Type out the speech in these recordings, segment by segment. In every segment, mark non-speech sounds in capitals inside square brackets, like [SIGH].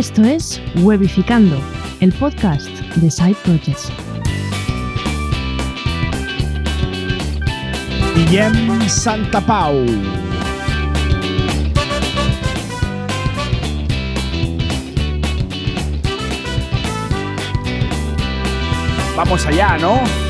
Esto es Webificando, el podcast de Side Projects. Guillem Santa Pau. Vamos allá, ¿no?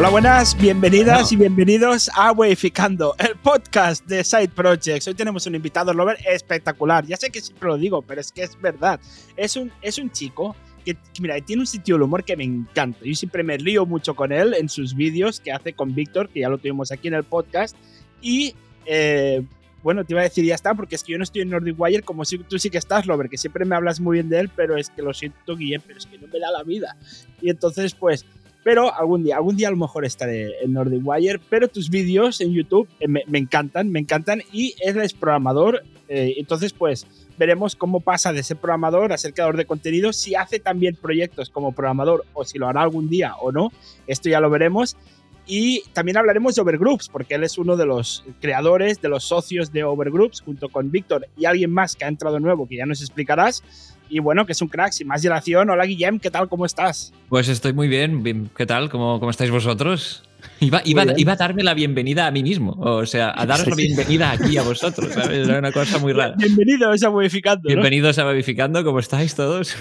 Hola, buenas, bienvenidas y bienvenidos a Weificando, el podcast de Side Projects. Hoy tenemos un invitado, Robert, espectacular. Ya sé que siempre lo digo, pero es que es verdad. Es un, es un chico que, mira, tiene un sitio de humor que me encanta. Yo siempre me río mucho con él en sus vídeos que hace con Víctor, que ya lo tuvimos aquí en el podcast. Y eh, bueno, te iba a decir ya está, porque es que yo no estoy en Nordic Wire como si tú sí que estás, Robert, que siempre me hablas muy bien de él, pero es que lo siento, Guillem, pero es que no me da la vida. Y entonces, pues, pero algún día, algún día a lo mejor estaré en Nordic Wire, pero tus vídeos en YouTube eh, me, encantan, me encantan y eres programador, eh, entonces pues veremos cómo pasa de ser programador a ser creador de contenido, si hace también proyectos como programador o si lo hará algún día o no, esto ya lo veremos. Y también hablaremos de Overgroups, porque él es uno de los creadores, de los socios de Overgroups, junto con Víctor y alguien más que ha entrado nuevo, que ya nos explicarás. Y bueno, que es un crack, sin más dilación. Hola Guillem, ¿qué tal? ¿Cómo estás? Pues estoy muy bien. ¿Qué tal? ¿Cómo, cómo estáis vosotros? Iba, iba, iba, a darme la bienvenida a mí mismo, o sea, a daros la [LAUGHS] bienvenida aquí a vosotros, ¿sabes? Era una cosa muy rara. Bienvenidos a Modificando. ¿no? Bienvenidos a Modificando, ¿cómo estáis todos?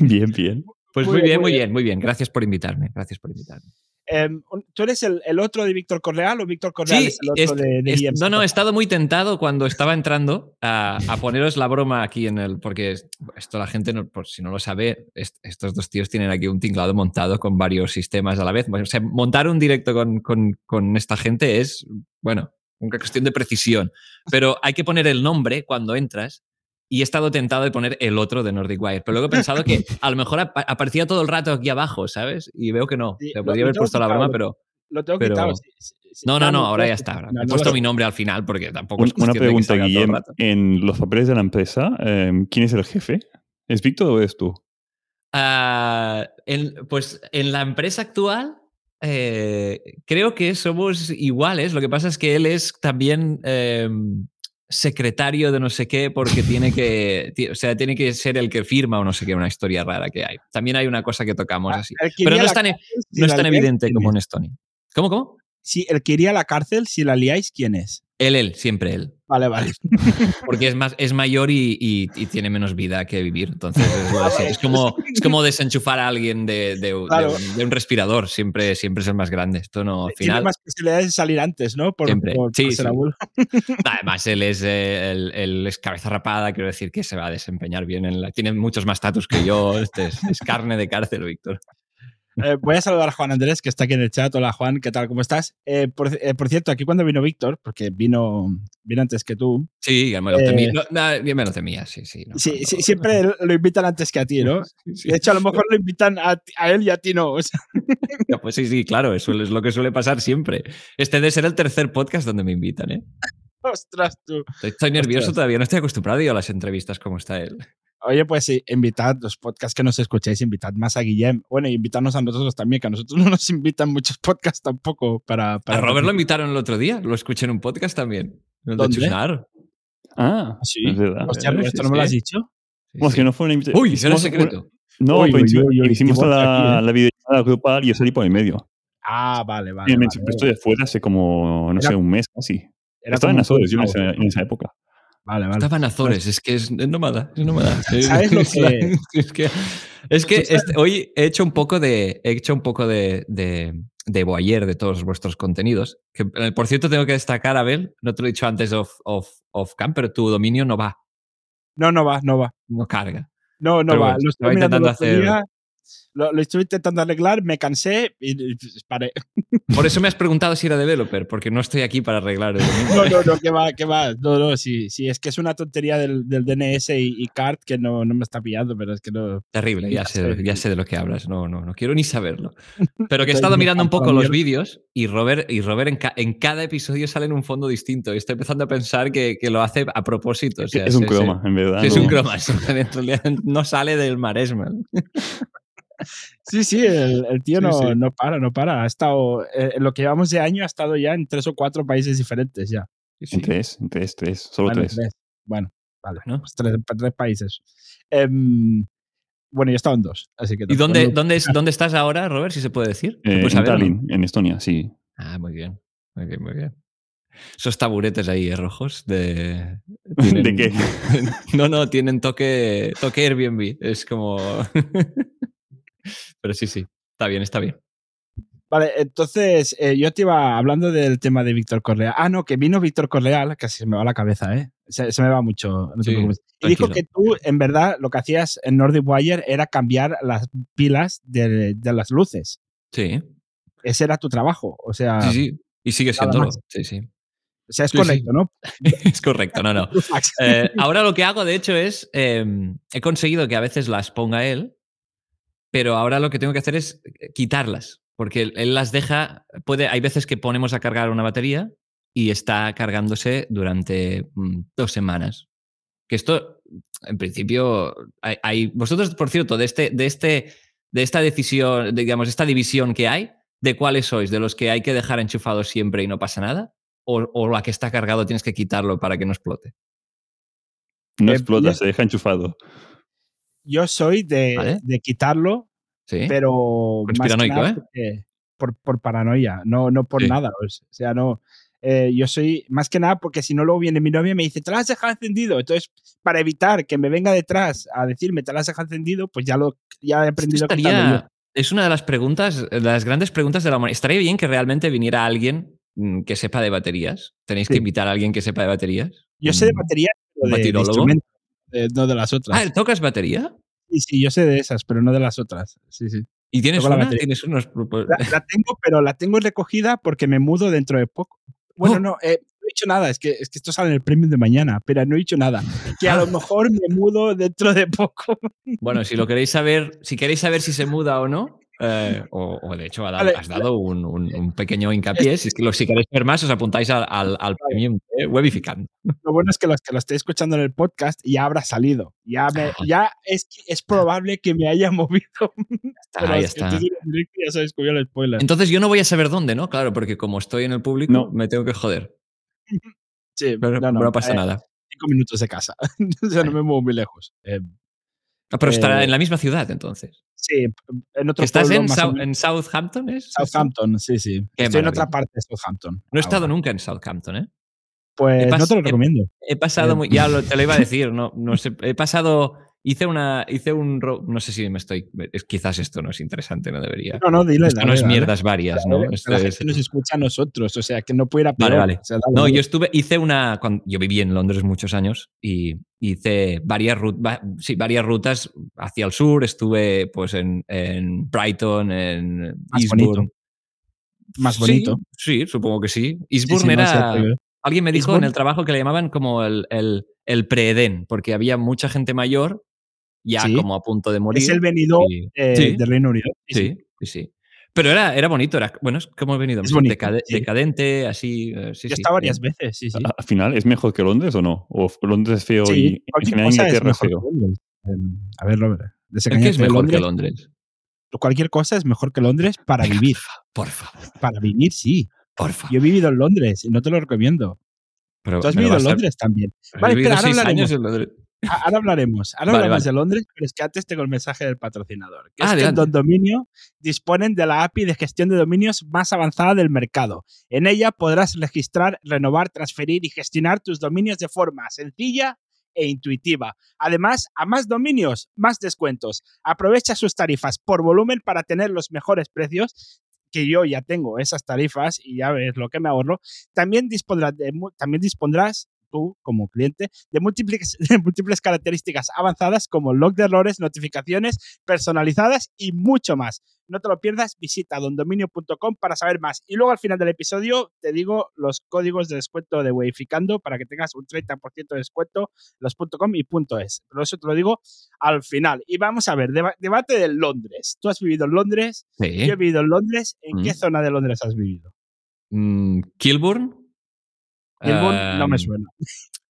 Bien, bien. Pues muy, muy bien, muy bien, muy bien. Gracias por invitarme, gracias por invitarme. Eh, ¿Tú eres el, el, otro de Víctor Correal o Víctor Correal sí, es el otro es, de, de es? No, no, he estado muy tentado cuando estaba entrando a, a, poneros la broma aquí en el. Porque esto la gente, no, por si no lo sabe, est, estos dos tíos tienen aquí un tinglado montado con varios sistemas a la vez. O sea, montar un directo con, con, con esta gente es, bueno, una cuestión de precisión. Pero hay que poner el nombre cuando entras y he estado tentado de poner el otro de Nordic Wire, pero luego he pensado que [LAUGHS] a lo mejor ap aparecía todo el rato aquí abajo, ¿sabes? Y veo que no. Sí, Le podría haber puesto quitado, la broma, pero. Lo tengo pero... quitado. Sí, sí, no, no, no, ahora ya está. Ahora. No, he puesto no, mi nombre al final porque tampoco Un, es Una pregunta, Guillem. En los papeles de la empresa, eh, ¿quién es el jefe? ¿Es Víctor o eres tú? Uh, en, pues en la empresa actual eh, creo que somos iguales. Lo que pasa es que él es también eh, secretario de no sé qué porque tiene que, o sea, tiene que ser el que firma o no sé qué, una historia rara que hay. También hay una cosa que tocamos Ah, así. Pero iría no es tan, si no es tan evidente ¿quién como en es? Estonia. ¿Cómo, cómo? Sí, el que iría a la cárcel, si la liáis, ¿quién es? Él, él, siempre él. Vale, vale. [LAUGHS] Porque es, más, es mayor y, y, y tiene menos vida que vivir. Entonces es, es, como, es como [LAUGHS] desenchufar a alguien de, de, Claro. de, un, de, un, respirador. Siempre, siempre es el más grande. Esto no, Tiene más posibilidades de salir antes, ¿no? Por, siempre. por, sí, por ser. Además, él es, eh, el, el es cabeza rapada. Quiero decir que se va a desempeñar bien. En la, tiene muchos más estatus que yo. Este es, es carne de cárcel, Víctor. Eh, voy a saludar a Juan Andrés, que está aquí en el chat. Hola, Juan, ¿qué tal? ¿Cómo estás? Eh, por, eh, por, cierto, aquí cuando vino Víctor, porque vino, vino antes que tú. Sí, ya me lo temía. No, me lo temía, sí, sí. No, sí, cuando, sí siempre lo invitan antes que a ti, ¿no? [LAUGHS] Sí. De hecho, a lo mejor lo invitan a, a él y a ti no. O sea. [LAUGHS] ya, pues sí, sí, claro, eso es lo que suele pasar siempre. Este debe ser el tercer podcast donde me invitan, ¿eh? [LAUGHS] Ostras, tú. Estoy, estoy nervioso Ostras. todavía, no estoy acostumbrado yo a las entrevistas como está él. Oye, pues sí, invitad los podcasts que nos escuchéis, invitad más a Guillem. Bueno, y invitarnos a nosotros también, que a nosotros [LAUGHS] no nos invitan muchos podcasts tampoco para. para a Robert lo invitaron el otro día, lo escuché en un podcast también. El ¿Dónde? De Chusnar. Ah, sí. Es verdad. Hostia, pero esto no me lo has dicho. Sí, Como sí. que no fue una invitación. Uy, será secreto. No, uy, pues uy, uy, uy, hicimos la, aquí, ¿eh? la videollamada grupal y yo salí por el medio. Ah, vale, vale. Y me vale, estoy de fuera hace como, no Era- sé, un mes casi. Era Estaba en Azores yo en un- esa, en esa época. Vale, vale. Estaba en Azores, es que es, es nómada, es nómada. [LAUGHS] ¿Sabes lo [LAUGHS] que- [LAUGHS] es que, es que este- hoy he hecho un poco de, he hecho un poco de, de, de voyeur de todos vuestros contenidos. Que, eh, por cierto, tengo que destacar, Abel, no te lo he dicho antes off, off, off cam, pero tu dominio no va, No, no va, no va. no carga. No, no Pero va. bueno, lo estaba intentando hacer- día, Lo, lo estuve intentando arreglar, me cansé y y paré. [LAUGHS] Por eso me has preguntado si era developer, porque no estoy aquí para arreglar el. [LAUGHS] No, no, no, que va, que va. No, no, sí, sí, es que es una tontería del, del DNS y, y CART que no, no me está pillando, pero es que no. Terrible, ya sé, ya sé de lo que hablas. No, no, no quiero ni saberlo. [LAUGHS] Pero que he estado mirando un poco los vídeos y Robert, y Robert en, ca- en cada episodio sale en un fondo distinto. Y estoy empezando a pensar que, que lo hace a propósito. o sea, es un croma, en verdad. sí, es un croma. En realidad no sale del maresma. Sí, sí, el, el tío Sí, no, sí. no para, no para. Ha estado, eh, en lo que llevamos de año, ha estado ya en tres o cuatro países diferentes ya. Sí. En tres, en tres, tres, solo Bueno, tres. tres. Bueno, Vale, ¿no? pues tres, tres países. Em, bueno, yo he estado en dos, así que... ¿Y dónde, dónde, es- [LAUGHS] dónde estás ahora, Robert? Si se puede decir. ¿Se Eh, en saber o no? Tallinn, en Estonia, sí. Ah, muy bien. Muy bien, muy bien. Esos taburetes ahí eh, rojos de. [LAUGHS] ¿De qué? [LAUGHS] No, no, tienen toque, toque Airbnb. Es como. Pero sí, sí. Está bien, está bien. Vale, entonces eh, yo te iba hablando del tema de Víctor Correa. Ah, no, que vino Víctor Correa, casi se me va la cabeza, ¿eh? Se, se me va mucho. No te Sí, preocupes. Y dijo que tú, en verdad, lo que hacías en Nordic Wire era cambiar las pilas de, de las luces. Sí. Ese era tu trabajo. O sea, Sí, sí. Y sigue más. Sí, sí. o sea es Sí, correcto, ¿no? [LAUGHS] Es correcto, no, no. [LAUGHS] Eh, ahora lo que hago, de hecho, es. eh, he conseguido que a veces las ponga él, pero ahora lo que tengo que hacer es quitarlas. Porque él, él las deja. Puede, hay veces que ponemos a cargar una batería y está cargándose durante mm, dos semanas. Que esto, en principio, hay, hay- vosotros, por cierto, de este, de este, de esta decisión, digamos, esta división que hay, ¿de cuáles sois? ¿De los que hay que dejar enchufado siempre y no pasa nada? ¿O, o la que está cargado tienes que quitarlo para que no explote? No Eh, explota, se deja enchufado. Yo soy de, Vale. de quitarlo, ¿Sí? pero más nada ¿eh? porque- por, por paranoia, no, no por Sí. nada. O sea, no. eh, yo soy más que nada porque si no luego viene mi novia y me dice, te lo has dejado encendido. Entonces, para evitar que me venga detrás a decirme, te lo has dejado encendido, pues ya lo ya he Esto aprendido yo. estaría, es una de las preguntas, de las grandes preguntas de la humanidad. Estaría bien que realmente viniera alguien mm, que sepa de baterías. Tenéis que invitar a alguien que sepa de baterías. Yo sé de Un- batería, pero un de, de batirólogo. instrumentos, eh, no de las otras. Ah, ¿tocas batería? Sí, sí, yo sé de esas, pero no de las otras. Sí, sí. ¿Y tienes la una? batería. ¿Tienes unos? La, la tengo, pero la tengo recogida porque me mudo dentro de poco. Bueno, Oh. no, eh, no he dicho nada, es que, es que esto sale en el premium de mañana, pero no he dicho nada. Que a lo [LAUGHS] mejor me mudo dentro de poco. Bueno, si lo queréis saber, si queréis saber si se muda o no, eh, [LAUGHS] o, o de hecho dado- has dado un, un- un pequeño hincapié. Si, es que lo- si queréis ver más, os apuntáis al, al, al premium de Webificando. Lo bueno es que los que lo estéis escuchando en el podcast ya habrá salido. Ya, me, Ah. ya es, es probable que me haya movido. [LAUGHS] Está, ya ya el spoiler. Entonces yo no voy a saber dónde, ¿no? Claro, porque como estoy en el público, No. me tengo que joder. [LAUGHS] Sí, Pero no, no, no, pasa eh, nada. Cinco minutos de casa. o sea, no me muevo muy lejos. Eh, Ah, pero estará eh, en la misma ciudad entonces. sí, en otro ¿Que estás en, en Southampton? ¿es? Southampton, sí, sí. Qué Estoy en otra parte de Southampton. No he estado nunca en Southampton, ¿eh? Pues He no te lo he- recomiendo. He pasado Eh, muy. Ya lo- te lo iba a [LAUGHS] decir, no, no sé. He pasado. Hice una. Hice un. No sé si me estoy. es- quizás esto no es interesante, no debería. No, no, dile. Esto no es mierdas varias, ¿no? Esto la es- gente nos escucha a nosotros, o sea, que no pudiera. Vale, vale. O sea, dale, No, yo estuve, hice una, cuando, yo viví en Londres muchos años y hice varias, rut- va- sí, varias rutas hacia el sur, estuve pues en, en Brighton, en Más Eastbourne. bonito. Más Sí, bonito. Sí, supongo que sí. Sí, Eastbourne sí, era, sí, pero- alguien me dijo en el trabajo que le llamaban como el, el, el pre-Edén, porque había mucha gente mayor ya Sí. como a punto de morir. Es el venido y- eh, sí. del Reino Unido. Sí, sí, sí. Pero era, era bonito, era, bueno, es como he venido, Es bonito, decade- sí. decadente, así. eh, sí, Yo estado varias veces, sí, sí. Al final, ¿es mejor que Londres o no? ¿O Londres es feo Sí, y en general es Inglaterra es mejor feo? que. Em, A ver, Robert. ¿El es desengañarte de mejor que Londres? Cualquier cosa es mejor que Londres para vivir. Por favor, Para vivir, sí. por favor. Yo he vivido en Londres y no te lo recomiendo. Pero Tú has vivido en a- Londres también. he Vale, vivido espera, ahora seis hablaremos. años en Londres. Ahora hablaremos. Ahora Vale, hablamos vale. de Londres, pero es que antes tengo el mensaje del patrocinador. Que Ah, es que adelante. Don Dominio disponen de la API de gestión de dominios más avanzada del mercado. En ella podrás registrar, renovar, transferir y gestionar tus dominios de forma sencilla e intuitiva. Además, a más dominios, más descuentos. Aprovecha sus tarifas por volumen para tener los mejores precios que yo ya tengo esas tarifas y ya ves lo que me ahorro. También dispondrás, de también dispondrás tú como cliente de múltiples, [LAUGHS] de múltiples características avanzadas como log de errores, notificaciones personalizadas y mucho más. No te lo pierdas, visita dondominio.com para saber más. Y luego al final del episodio te digo los códigos de descuento de Weificando para que tengas un 30% de descuento, los .com y .es. Pero eso te lo digo al final. Y vamos a ver, deba- debate de Londres. Tú has vivido en Londres, Sí. yo he vivido en Londres. ¿En qué Mm. zona de Londres has vivido? Mm, Kilburn. Melbourne no me Um, suena.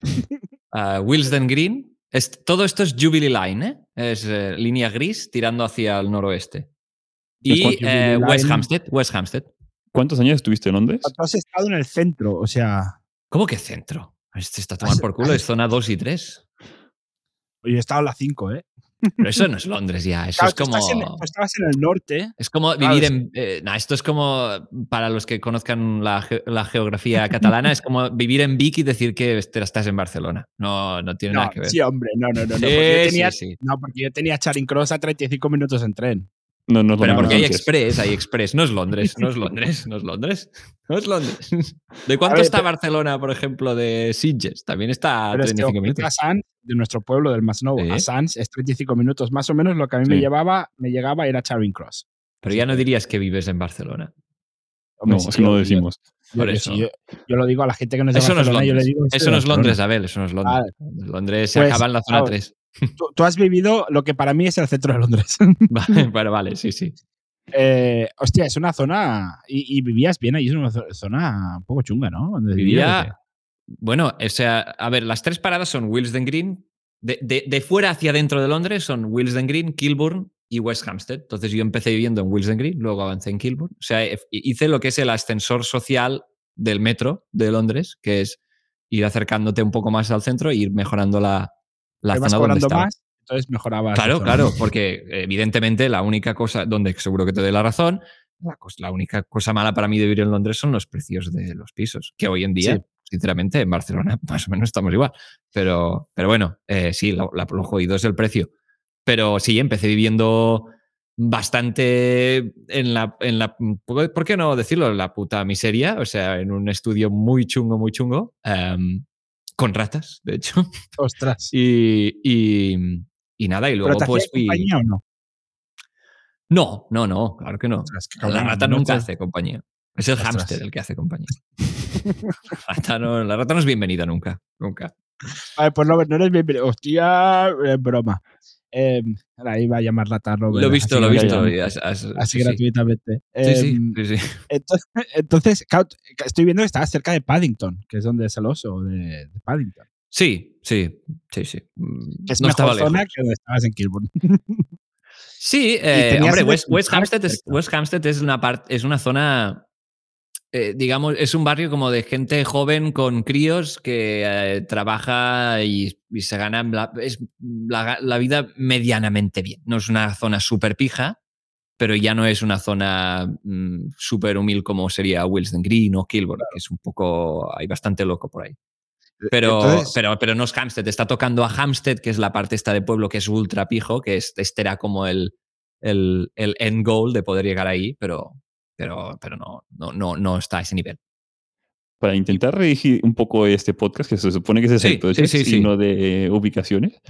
[LAUGHS] ah, Willesden Green. Es- todo esto es Jubilee Line, ¿eh? Es eh, línea gris tirando hacia el noroeste. Y eh, West. Hampstead. West Hampstead. ¿Cuántos años estuviste en Londres? Tú has estado en el centro, o sea, ¿Cómo que centro? Este está tomar por culo, es zona 2 y 3. Yo he estado en la 5, ¿eh? Pero eso no es Londres ya, eso Claro, es como... estás en- tú estabas en el norte. Es como Claro, vivir en... eh, nah, esto es como, para los que conozcan la, la geografía catalana, es como vivir en Vic y decir que estás en Barcelona. No, no tiene No, nada que ver. sí, hombre, no, no, no. no, porque yo tenía, sí, sí. no, porque yo tenía Charing Cross a 35 minutos en tren. No, no es Pero porque hay. Express, hay Express. No es Londres, no es Londres, no es Londres. No es Londres. [LAUGHS] ¿De cuánto ver, está pero- Barcelona, por ejemplo, de Sitges? También está a Pero es que 35 a minutos. De nuestro pueblo del Masnou, Sí. a Sans es 35 minutos. Más o menos lo que a mí me llevaba, me llegaba era Charing Cross. Pero ya no dirías que vives en Barcelona. Hombre, No, sí, es que no lo decimos. Yo, Por yo eso. yo- yo lo digo a la gente que no es de Eso no es Barcelona, yo le Londres. digo, "Soy Eso no es Londres, Barcelona". Abel, eso no es Londres. Londres se Pues, acaba en la zona claro. 3. [LAUGHS] Tú, tú has vivido lo que para mí es el centro de Londres. [LAUGHS] Vale, bueno, vale, sí, sí. Eh, hostia, es una zona. Y, y vivías bien ahí, es una zo- zona un poco chunga, ¿no? Vivía. Bueno, o sea, a ver, las tres paradas son Willesden Green. De, de- de fuera hacia dentro de Londres son Willesden Green, Kilburn y West Hampstead. Entonces yo empecé viviendo en Willesden Green, luego avancé en Kilburn. O sea, he- hice lo que es el ascensor social del metro de Londres, que es ir acercándote un poco más al centro e ir mejorando la, la zona donde estaba. más, entonces mejorabas. Claro, la claro, porque evidentemente la única cosa, donde seguro que te doy la razón, la, cos- la única cosa mala para mí de vivir en Londres son los precios de los pisos, que hoy en día, Sí. sinceramente, en Barcelona [LAUGHS] más o menos estamos igual. Pero, pero bueno, eh, sí, lo, la- lo jodido es el precio. Pero sí, empecé viviendo bastante en la, en la, ¿por qué no decirlo? En la puta miseria, o sea, en un estudio muy chungo, muy chungo, em, con ratas, de hecho. [LAUGHS] Ostras. Y, y, y nada, y ¿Pero luego te pues fui. compañía o no? No, no, no, claro que no. Ostras, La rata no nunca hace compañía. Es el Ostras. hámster el que hace compañía. [LAUGHS] la, rata no, la rata no es bienvenida nunca, nunca. Vale, pues Robert, no eres bienvenido. Hostia, es broma. Eh, ahora iba a llamar rata Robert. Lo he visto, lo he visto. Así sí, sí. gratuitamente. Sí, sí, Em, sí, sí. [LAUGHS] Entonces, [LAUGHS] estoy viendo que estás cerca de Paddington, que es donde es el oso de, de Paddington. Sí, sí, sí, sí. Mm, es no mejor estaba zona lejos. que donde estabas en Kilburn. Sí, [LAUGHS] eh, hombre, West, West Hampstead, es. West Hampstead es una parte, es una zona, eh, digamos, es un barrio como de gente joven con críos que eh, trabaja y, y se gana la, es la, la vida medianamente bien. No es una zona súper pija, pero ya no es una zona mm, súper humilde como sería Wilson Green o Kilburn, que es un poco, hay bastante loco por ahí. Pero, Entonces- pero, pero no es Hampstead, está tocando a Hampstead, que es la parte esta de pueblo que es ultra pijo, que es, este era como el, el, el end goal de poder llegar ahí, pero, pero, pero no, no, no, no está a ese nivel. Para intentar redirigir un poco este podcast, que se supone que es Sí, Projects sí, sí, y sí. no de ubicaciones.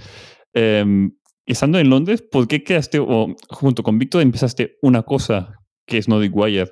em, estando en Londres, ¿por qué creaste, o junto con Víctor, empezaste una cosa que es Nordic Wire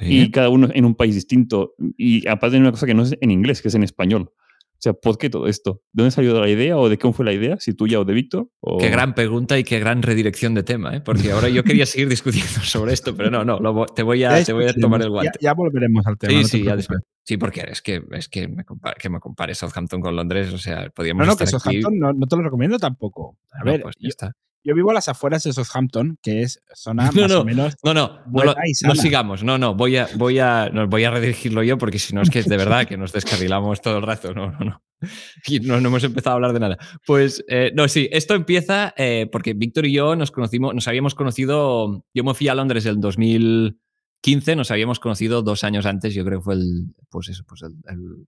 y cada uno en un país distinto? Y aparte de una cosa que no es en inglés, que es en español. O sea, ¿por qué todo esto? ¿De dónde salió la idea o de cómo fue la idea? ¿Si tuya o de Víctor? O- Qué gran pregunta y qué gran redirección de tema, ¿eh? porque ahora yo quería seguir [LAUGHS] discutiendo sobre esto, pero no, no, lo te, voy a, Ya te voy a tomar el Ya, guante. ya volveremos al tema. Sí, no te sí, ya preocupes. después. Sí, porque es que, es que me compare, que me compare Southampton con Londres, o sea, podríamos No, no, que estar Southampton no, no te lo recomiendo tampoco. A No, ver, pues ya yo, está. Yo vivo a las afueras de Southampton, que es zona [LAUGHS] No, más no. o menos. No, no, no, buena lo- y no sigamos. No, no, voy a, voy a, no, voy a redirigirlo yo porque si no es que es de verdad que nos descarrilamos todo el rato. No, no, no. [LAUGHS] Y no, no hemos empezado a hablar de nada. Pues, eh, no, sí, esto empieza eh, porque Víctor y yo nos conocimos, nos habíamos conocido, yo me fui a Londres el 2015, nos habíamos conocido dos años antes, yo creo que fue el, pues eso, pues el, el-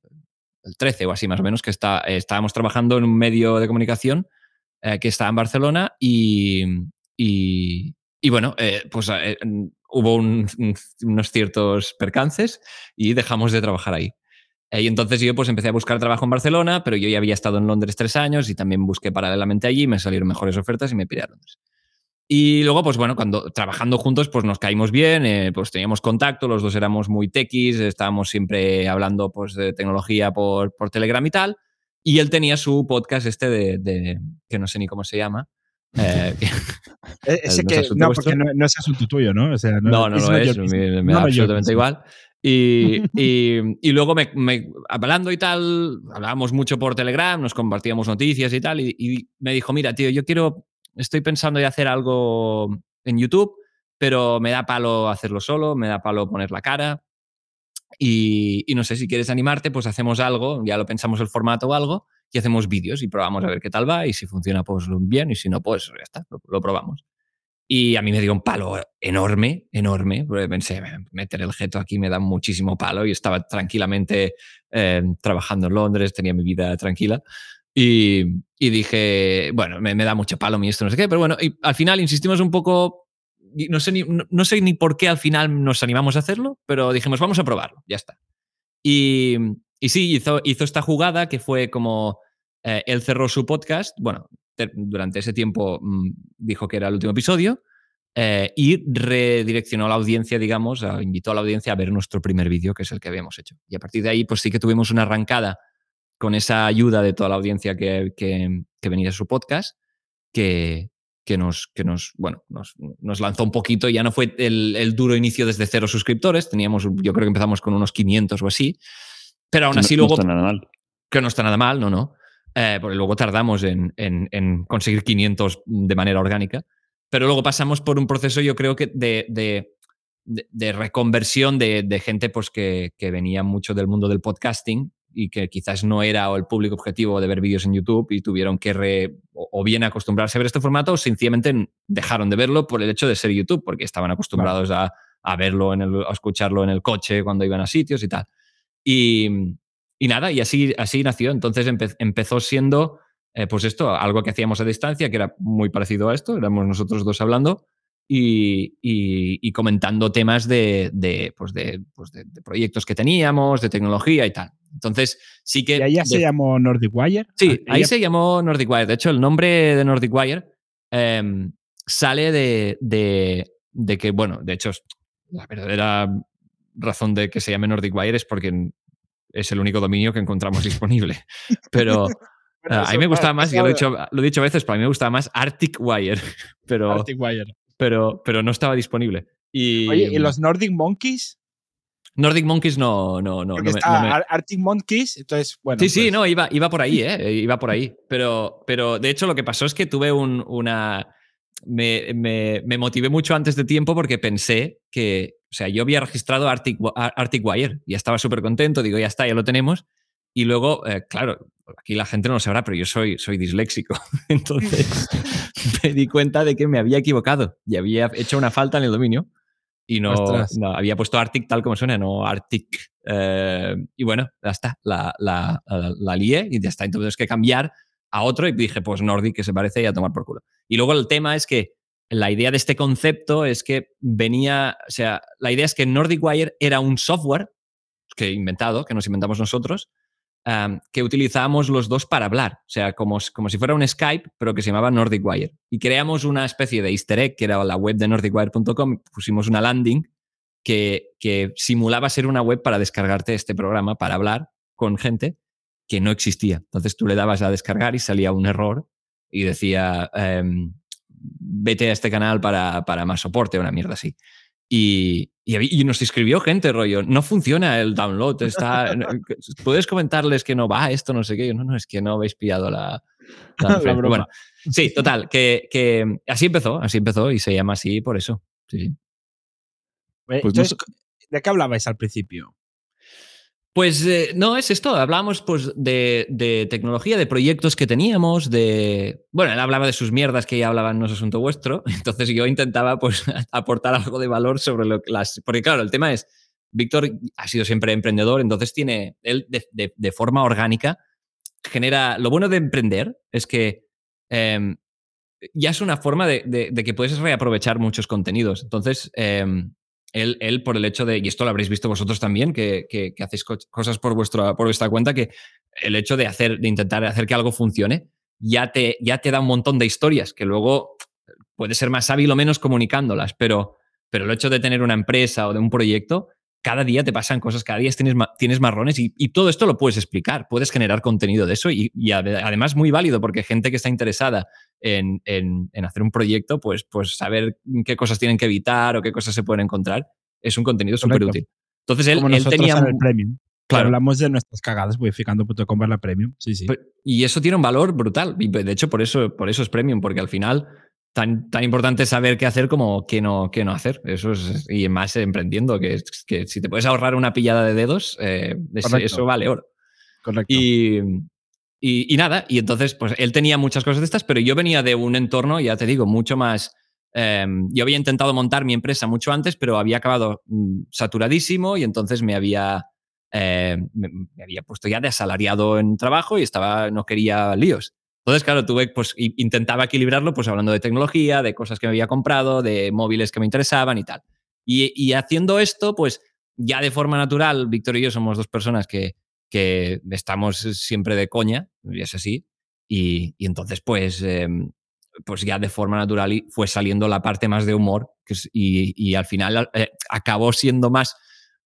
el 13 o así más o menos, que está, eh, estábamos trabajando en un medio de comunicación eh, que estaba en Barcelona y, y, bueno, eh, pues eh, hubo un- un- unos ciertos percances y dejamos de trabajar ahí. Y entonces yo pues empecé a buscar trabajo en Barcelona, pero yo ya había estado en Londres tres años y también busqué paralelamente allí, me salieron mejores ofertas y me piré a Londres. Y luego, pues bueno, cuando trabajando juntos, pues nos caímos bien, pues teníamos contacto, los dos éramos muy techis, estábamos siempre hablando pues de tecnología por, por Telegram y tal. Y él tenía su podcast este de, de- que no sé ni cómo se llama. eh, Eh, [LAUGHS] [LAUGHS] Ese ¿No es que, no, vuestro? porque no, no es asunto tuyo, ¿no? O sea, no, no it's lo es, me, No, da no, absolutamente igual. Y, [LAUGHS] y- y luego me, me- hablando y tal, hablábamos mucho por Telegram, nos compartíamos noticias y tal, y, y me dijo, mira, tío, yo quiero, estoy pensando de hacer algo en YouTube, pero me da palo hacerlo solo, me da palo poner la cara. Y, no sé, si quieres animarte, pues hacemos algo, ya lo pensamos el formato o algo, y hacemos vídeos y probamos a ver qué tal va y si funciona pues bien y si no pues ya está, lo, probamos. Y a mí me dio un palo enorme, enorme, porque pensé, meter el jeto aquí me da muchísimo palo y estaba tranquilamente eh, trabajando en Londres, tenía mi vida tranquila. Y, dije, bueno, me, da mucho palo mi esto, no sé qué, pero bueno, y al final insistimos un poco, no sé, ni, no, sé ni por qué al final nos animamos a hacerlo, pero dijimos, vamos a probarlo, ya está. Y, y sí, hizo, hizo esta jugada que fue como, eh, él cerró su podcast, bueno, durante ese tiempo mm, dijo que era el último episodio, eh, y redireccionó a la audiencia, digamos, invitó a la audiencia a ver nuestro primer vídeo, que es el que habíamos hecho. Y a partir de ahí, pues sí que tuvimos una arrancada con esa ayuda de toda la audiencia que, venía a su podcast, que, que, nos, que nos, bueno, nos, lanzó un poquito. Ya no fue el, duro inicio desde cero suscriptores, teníamos, yo creo que empezamos con unos 500 o así, pero aún así luego... No está nada mal. Que no está nada mal, no, no. Eh, porque luego tardamos en, conseguir 500 de manera orgánica. Pero luego pasamos por un proceso, yo creo que de, de, reconversión de, gente pues, que, que, venía mucho del mundo del podcasting y que quizás no era el público objetivo de ver vídeos en YouTube y tuvieron que o bien acostumbrarse a ver este formato o sencillamente dejaron de verlo por el hecho de ser YouTube, porque estaban acostumbrados a, a, verlo, en el, a escucharlo en el coche cuando iban a sitios y tal. Y, y nada, y así, así nació. Entonces empezó siendo, eh, pues esto, algo que hacíamos a distancia, que era muy parecido a esto, éramos nosotros dos hablando, y, comentando temas de, pues pues de, proyectos que teníamos, de tecnología y tal. Entonces, sí que. ¿Y ahí ya se llamó Nordic Wire? Sí, ahí, se llamó Nordic Wire. De hecho, el nombre de Nordic Wire em, sale de, que, bueno, de hecho, la verdadera razón de que se llame Nordic Wire es porque es el único dominio que encontramos [LAUGHS] disponible. Pero. a mí me gustaba más, ya lo he, dicho, lo he dicho a veces, pero a mí me gustaba más Arctic Wire. [LAUGHS] Pero, Arctic Wire pero, pero no estaba disponible. Y, Oye, ¿y los Nordic Monkeys? Nordic Monkeys no, no, no. Porque está Arctic Monkeys, entonces, bueno. Sí, sí, pues no, iba, iba por ahí, ¿eh? Iba por ahí. Pero, pero de hecho, lo que pasó es que tuve un, una. Me, me, me, motivé mucho antes de tiempo porque pensé que. O sea, yo había registrado Arctic, Arctic Wire y estaba súper contento. Digo, ya está, ya lo tenemos. Y luego, eh, claro, aquí la gente no lo sabrá, pero yo soy, soy disléxico. [LAUGHS] Entonces [LAUGHS] me di cuenta de que me había equivocado y había hecho una falta en el dominio y no, había puesto Arctic tal como suena, no Arctic. Eh, y bueno, ya está, la, la, la, lié y ya está. Entonces que cambiar a otro y dije, pues Nordic que se parece y a tomar por culo. Y luego el tema es que la idea de este concepto es que venía, o sea, la idea es que Nordic Wire era un software que inventado, que nos inventamos nosotros, que utilizábamos los dos para hablar, o sea, como, como si fuera un Skype, pero que se llamaba Nordic Wire. Y creamos una especie de easter egg, que era la web de nordicwire.com, pusimos una landing que, que simulaba ser una web para descargarte este programa, para hablar con gente que no existía. Entonces tú le dabas a descargar y salía un error y decía, em, vete a este canal para, para más soporte, una mierda así. Y, y, nos escribió gente, rollo, no funciona el download, está, [LAUGHS] puedes comentarles que no va esto, no sé qué. No, no, es que no habéis pillado la... [LAUGHS] bueno, sí, total, que, que, así empezó, así empezó y se llama así por eso. Sí. Pues ¿De qué hablabais al principio? Pues eh, no, es esto. Hablábamos pues, de, tecnología, de proyectos que teníamos, de. Bueno, él hablaba de sus mierdas que ya hablaban, no es asunto vuestro. [LAUGHS] Entonces yo intentaba pues, [LAUGHS] aportar algo de valor sobre lo que las. Porque, claro, el tema es. Víctor ha sido siempre emprendedor, entonces tiene. Él, de, forma orgánica, genera. Lo bueno de emprender es que. Em, ya es una forma de, que puedes reaprovechar muchos contenidos. Entonces, em, él, por el hecho de, y esto lo habréis visto vosotros también, que, que, hacéis cosas por, vuestra, por vuestra cuenta, que el hecho de, hacer, de intentar hacer que algo funcione ya te, ya te da un montón de historias que luego puede ser más hábil o menos comunicándolas, pero, pero el hecho de tener una empresa o de un proyecto cada día te pasan cosas, cada día tienes, tienes marrones y, todo esto lo puedes explicar, puedes generar contenido de eso y, además muy válido porque gente que está interesada en, hacer un proyecto, pues, pues saber qué cosas tienen que evitar o qué cosas se pueden encontrar es un contenido súper útil. Entonces él, Como él tenía... el premium. Claro. Hablamos de nuestras cagadas modificando.com la premium. Sí, sí. Y eso tiene un valor brutal. Y de hecho, por eso, por eso es premium, porque al final tan, tan importante saber qué hacer como qué no, qué no hacer. Eso es, y más emprendiendo, que, que si te puedes ahorrar una pillada de dedos, eh, eso vale oro. Correcto. Y, Y, nada, y entonces, pues él tenía muchas cosas de estas, pero yo venía de un entorno, ya te digo, mucho más... Em, yo había intentado montar mi empresa mucho antes, pero había acabado mm, saturadísimo y entonces me había, eh, me, había puesto ya de asalariado en trabajo y estaba, no quería líos. Entonces, claro, tuve, pues intentaba equilibrarlo, pues hablando de tecnología, de cosas que me había comprado, de móviles que me interesaban y tal. Y, y haciendo esto, pues ya de forma natural, Víctor y yo somos dos personas que, que estamos siempre de coña, y es así, y, y entonces pues, em, pues ya de forma natural fue saliendo la parte más de humor que y, y, al final eh, acabó siendo más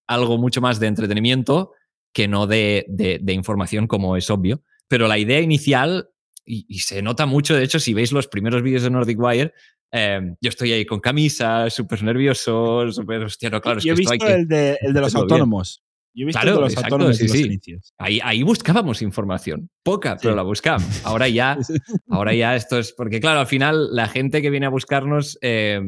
algo mucho más de entretenimiento que no de, de, de información como es obvio. Pero la idea inicial, y, y, se nota mucho, de hecho, si veis los primeros vídeos de Nordic Wire, eh, yo estoy ahí con camisa, súper nervioso, súper, hostia, no, claro. Es yo he visto el, de, de los autónomos. Yo he visto claro, los exacto, autónomos sí, los sí. inicios. Ahí, ahí, buscábamos información, poca, pero la buscábamos. Ahora ya, [LAUGHS] ahora ya esto es, porque claro, al final la gente que viene a buscarnos eh,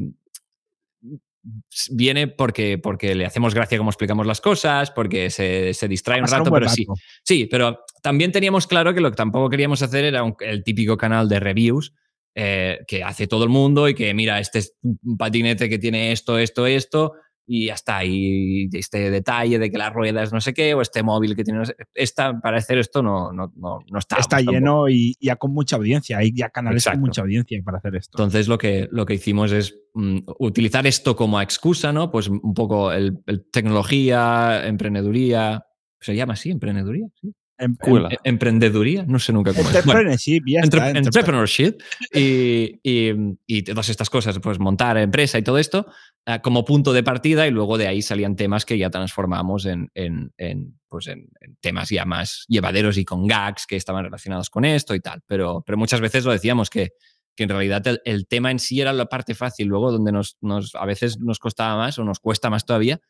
viene porque, porque le hacemos gracia como explicamos las cosas, porque se, se distrae un rato, un pero rato. sí. Sí, pero también teníamos claro que lo que tampoco queríamos hacer era un, el típico canal de reviews eh, que hace todo el mundo y que mira, este es un patinete que tiene esto, esto, esto, y ya está. Y este detalle de que las ruedas no sé qué, o este móvil que tiene. No sé, esta, para hacer esto no, no, no, no está. Está lleno y ya con mucha audiencia. Hay ya canales Exacto. con mucha audiencia para hacer esto. Entonces, lo que, lo que hicimos es mm, utilizar esto como excusa, ¿no? Pues un poco el, el tecnología, emprendeduría. ¿Se llama así? ¿Emprendeduría? Sí. Em, em, emprendeduría, no sé nunca cómo es. Entrepreneurship, ya está, Entre, entrepreneurship y, y, y, todas estas cosas, pues montar empresa y todo esto uh, como punto de partida y luego de ahí salían temas que ya transformamos en, en, en pues en, en, temas ya más llevaderos y con gags que estaban relacionados con esto y tal. Pero, pero muchas veces lo decíamos que, que en realidad el, el, tema en sí era la parte fácil, luego donde nos, nos, a veces nos costaba más o nos cuesta más todavía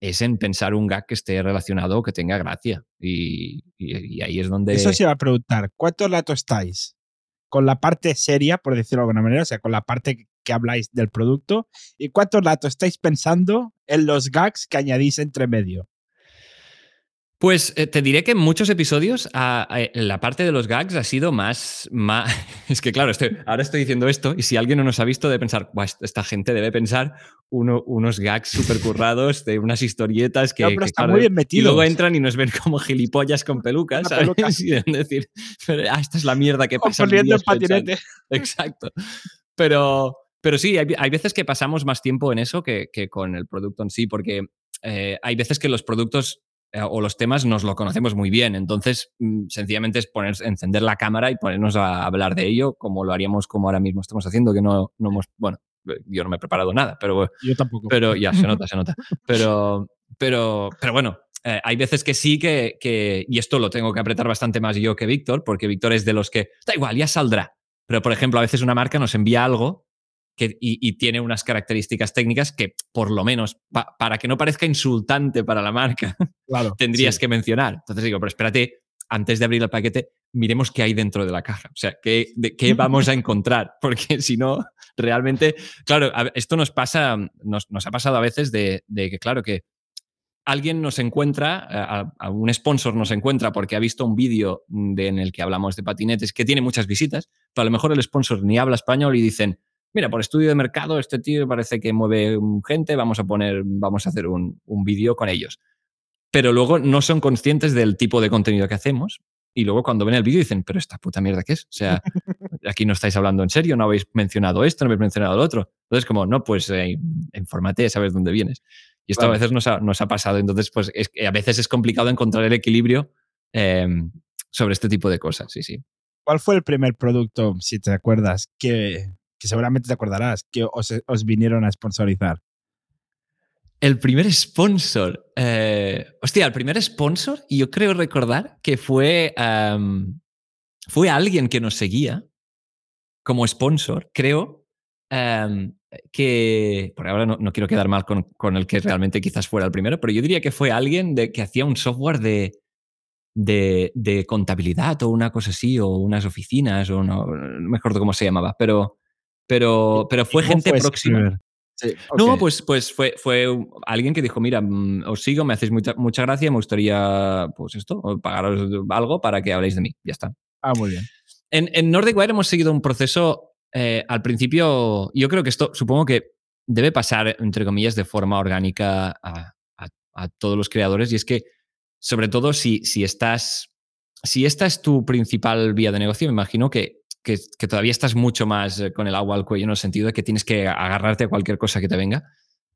es en pensar un gag que esté relacionado o que tenga gracia. Y, y, y, ahí es donde... Eso se va a preguntar, ¿cuánto rato estáis? Con la parte seria, por decirlo de alguna manera, o sea, con la parte que habláis del producto, ¿y cuánto rato estáis pensando en los gags que añadís entre medio? Pues eh, te diré que en muchos episodios a, a, la parte de los gags ha sido más... más [LAUGHS] es que claro, estoy, ahora estoy diciendo esto y si alguien no nos ha visto debe pensar, esta gente debe pensar uno, unos gags súper currados de unas historietas que... No, pero que, están claro, muy bien metidos. Y luego entran y nos ven como gilipollas con pelucas, ¿sabes? Peluca. [LAUGHS] Y decir, pero, ah, esta es la mierda que [LAUGHS] pasa. Poniendo el patinete. Exacto. Pero, pero sí, hay, hay, veces que pasamos más tiempo en eso que, que con el producto en sí, porque eh, hay veces que los productos o los temas nos lo conocemos muy bien. Entonces, mm, sencillamente es poner, encender la cámara y ponernos a hablar de ello, como lo haríamos como ahora mismo estamos haciendo, que no, no hemos, bueno, yo no me he preparado nada, pero... Yo tampoco. Pero ya, se nota, se nota. [LAUGHS] Pero, pero, pero bueno, eh, hay veces que sí que, que, y esto lo tengo que apretar bastante más yo que Víctor, porque Víctor es de los que, da igual, ya saldrá. Pero, por ejemplo, a veces una marca nos envía algo que, y, y, tiene unas características técnicas que, por lo menos, pa, para que no parezca insultante para la marca, [LAUGHS] claro, tendrías sí. que mencionar. Entonces digo, pero espérate, antes de abrir el paquete, miremos qué hay dentro de la caja. O sea, qué, de, qué [LAUGHS] vamos a encontrar. Porque si no, realmente, claro, esto nos pasa, nos, nos ha pasado a veces de, de, que, claro, que alguien nos encuentra, a, a un sponsor nos encuentra porque ha visto un vídeo en el que hablamos de patinetes que tiene muchas visitas, pero a lo mejor el sponsor ni habla español y dicen, mira, por estudio de mercado, este tío parece que mueve gente, vamos a poner, vamos a hacer un, un vídeo con ellos. Pero luego no son conscientes del tipo de contenido que hacemos. Y luego cuando ven el vídeo dicen, pero esta puta mierda qué es? O sea, [LAUGHS] aquí no estáis hablando en serio, no habéis mencionado esto, no habéis mencionado lo otro. Entonces, como, no, pues eh, infórmate, sabes dónde vienes. Y esto a veces nos ha, nos ha, pasado. Entonces, pues es, a veces es complicado encontrar el equilibrio eh, sobre este tipo de cosas, sí, sí. ¿Cuál fue el primer producto, si te acuerdas, que, que seguramente te acordarás, que os, os vinieron a sponsorizar? El primer sponsor. Eh, hostia, el primer sponsor, y yo creo recordar que fue, um, fue alguien que nos seguía como sponsor, creo. Um, que. Por ahora no, no, quiero quedar mal con, con, el que [LAUGHS] realmente quizás fuera el primero, pero yo diría que fue alguien de, que hacía un software de, de, de, contabilidad o una cosa así, o unas oficinas, o no, no me acuerdo cómo se llamaba, pero, pero, pero fue gente fue próxima. Sí, okay. No, pues, pues fue, fue alguien que dijo, mira, mm, os sigo, me hacéis mucha, mucha gracia, me gustaría, pues esto, pagaros algo para que habléis de mí. Ya está. Ah, muy bien. En, en Nordic Wire hemos seguido un proceso, eh, al principio, yo creo que esto supongo que debe pasar, entre comillas, de forma orgánica a, a todos los creadores, y es que, sobre todo, si, si estás, si esta es tu principal vía de negocio, me imagino que que, todavía estás mucho más eh, con el agua al cuello en el sentido de que tienes que agarrarte a cualquier cosa que te venga.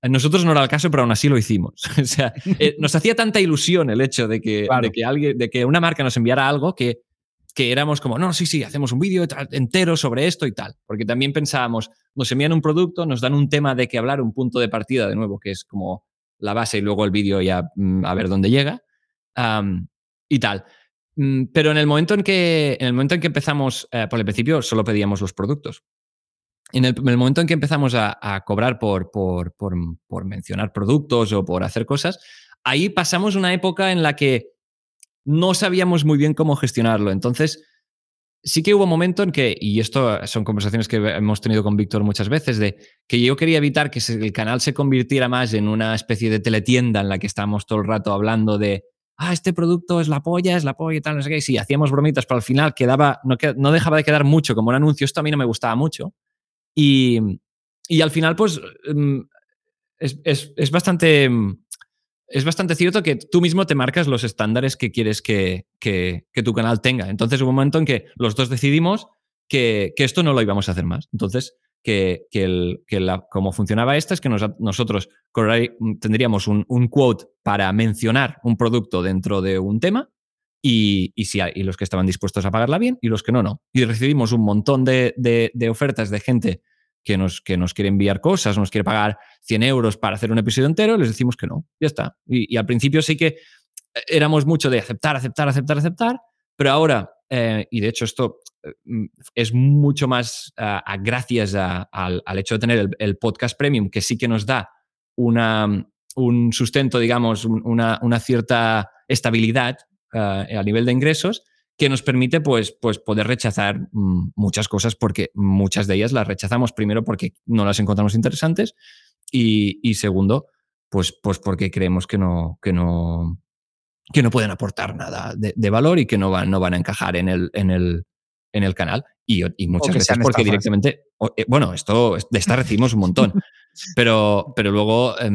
Nosotros no era el caso, pero aún así lo hicimos. [LAUGHS] o sea, eh, [LAUGHS] nos hacía tanta ilusión el hecho de que, de que, alguien, de que una marca nos enviara algo que, que éramos como, no, sí, sí, hacemos un vídeo entero sobre esto y tal. Porque también pensábamos, nos envían un producto, nos dan un tema de que hablar, un punto de partida de nuevo, que es como la base y luego el vídeo ya mm, a ver dónde llega. y tal. Mm, pero en el momento en que, en el momento en que empezamos, eh, por el principio solo pedíamos los productos. En el, momento en que empezamos a, cobrar por, por, por, mencionar productos o por hacer cosas, ahí pasamos una época en la que no sabíamos muy bien cómo gestionarlo. Entonces, sí que hubo un momento en que, y esto son conversaciones que hemos tenido con Víctor muchas veces, de que yo quería evitar que el canal se convirtiera más en una especie de teletienda en la que estamos todo el rato hablando de ah, este producto es la polla, es la polla y tal, no sé qué. Y sí, hacíamos bromitas, pero al final quedaba, no, no dejaba de quedar mucho como un anuncio. Esto a mí no me gustaba mucho. Y, y al final, pues, mm, es, es, es, bastante... Es bastante cierto que tú mismo te marcas los estándares que quieres que, que, que tu canal tenga. Entonces hubo un momento en que los dos decidimos que, que esto no lo íbamos a hacer más. Entonces, que, que, el, que la, como funcionaba esto es que nosotros tendríamos un, quote para mencionar un producto dentro de un tema y, y, si, y los que estaban dispuestos a pagarla bien y los que no, no. Y recibimos un montón de, de, ofertas de gente que nos, que nos quiere enviar cosas, nos quiere pagar 100 euros para hacer un episodio entero, les decimos que no, ya está. Y, al principio sí que eh, éramos mucho de aceptar, aceptar, aceptar, aceptar, pero ahora, eh, y de hecho esto es mucho más uh, gracias a, al, al, hecho de tener el, el, podcast premium, que sí que nos da una, un sustento, digamos, una, una cierta estabilidad uh, a nivel de ingresos que nos permite pues, pues poder rechazar mm, muchas cosas porque muchas de ellas las rechazamos primero porque no las encontramos interesantes y, y segundo, pues, pues porque creemos que no, que no, que no pueden aportar nada de, de, valor y que no van, no van a encajar en el, en el, en el canal y, y muchas veces porque directamente, eh, bueno, esto de esta recibimos un montón, [LAUGHS] pero, pero luego eh,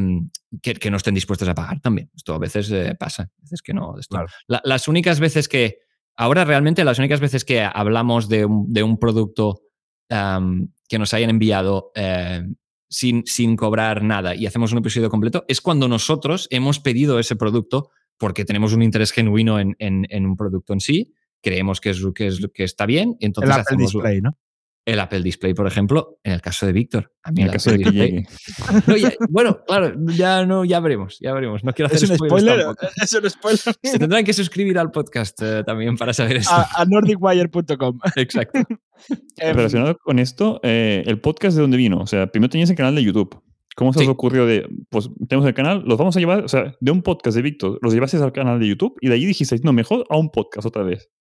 que, que, no estén dispuestos a pagar también. Esto a veces eh, pasa, a veces que no. Claro. La, las únicas veces que, ahora realmente las únicas veces que hablamos de un, de un producto um, que nos hayan enviado eh, sin, sin cobrar nada y hacemos un episodio completo es cuando nosotros hemos pedido ese producto porque tenemos un interés genuino en, en, en un producto en sí creemos que, es, que, es, que está bien. Entonces el Apple Display, ¿no? El Apple Display, por ejemplo, en el caso de Víctor. A mí en el, caso de que llegue. [LAUGHS] No, ya, bueno, claro, ya, no, ya veremos, ya veremos. No quiero hacer ¿Es un spoiler. [LAUGHS] Es un spoiler. Se tendrán que suscribir al podcast eh, también para saber esto. A, a nordicwire.com. Exacto. [LAUGHS] Relacionado con esto, eh, el podcast de dónde vino. O sea, primero tenías el canal de YouTube. ¿Cómo se os ocurrió de, pues tenemos el canal, los vamos a llevar, o sea, de un podcast de Víctor, los llevasteis al canal de YouTube y de allí dijisteis, no, mejor a un podcast otra vez.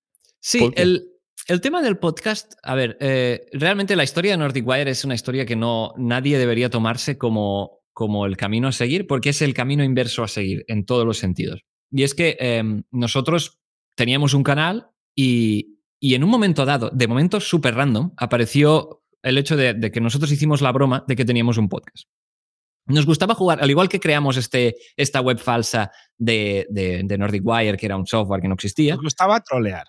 Sí, el, el, tema del podcast, a ver, eh, realmente la historia de Nordic Wire es una historia que no nadie debería tomarse como, como el camino a seguir, porque es el camino inverso a seguir en todos los sentidos. Y es que eh, nosotros teníamos un canal y, y, en un momento dado, de momento súper random, apareció el hecho de, de, que nosotros hicimos la broma de que teníamos un podcast. Nos gustaba jugar, al igual que creamos este, esta web falsa de, de, de Nordic Wire, que era un software que no existía. Nos gustaba trolear.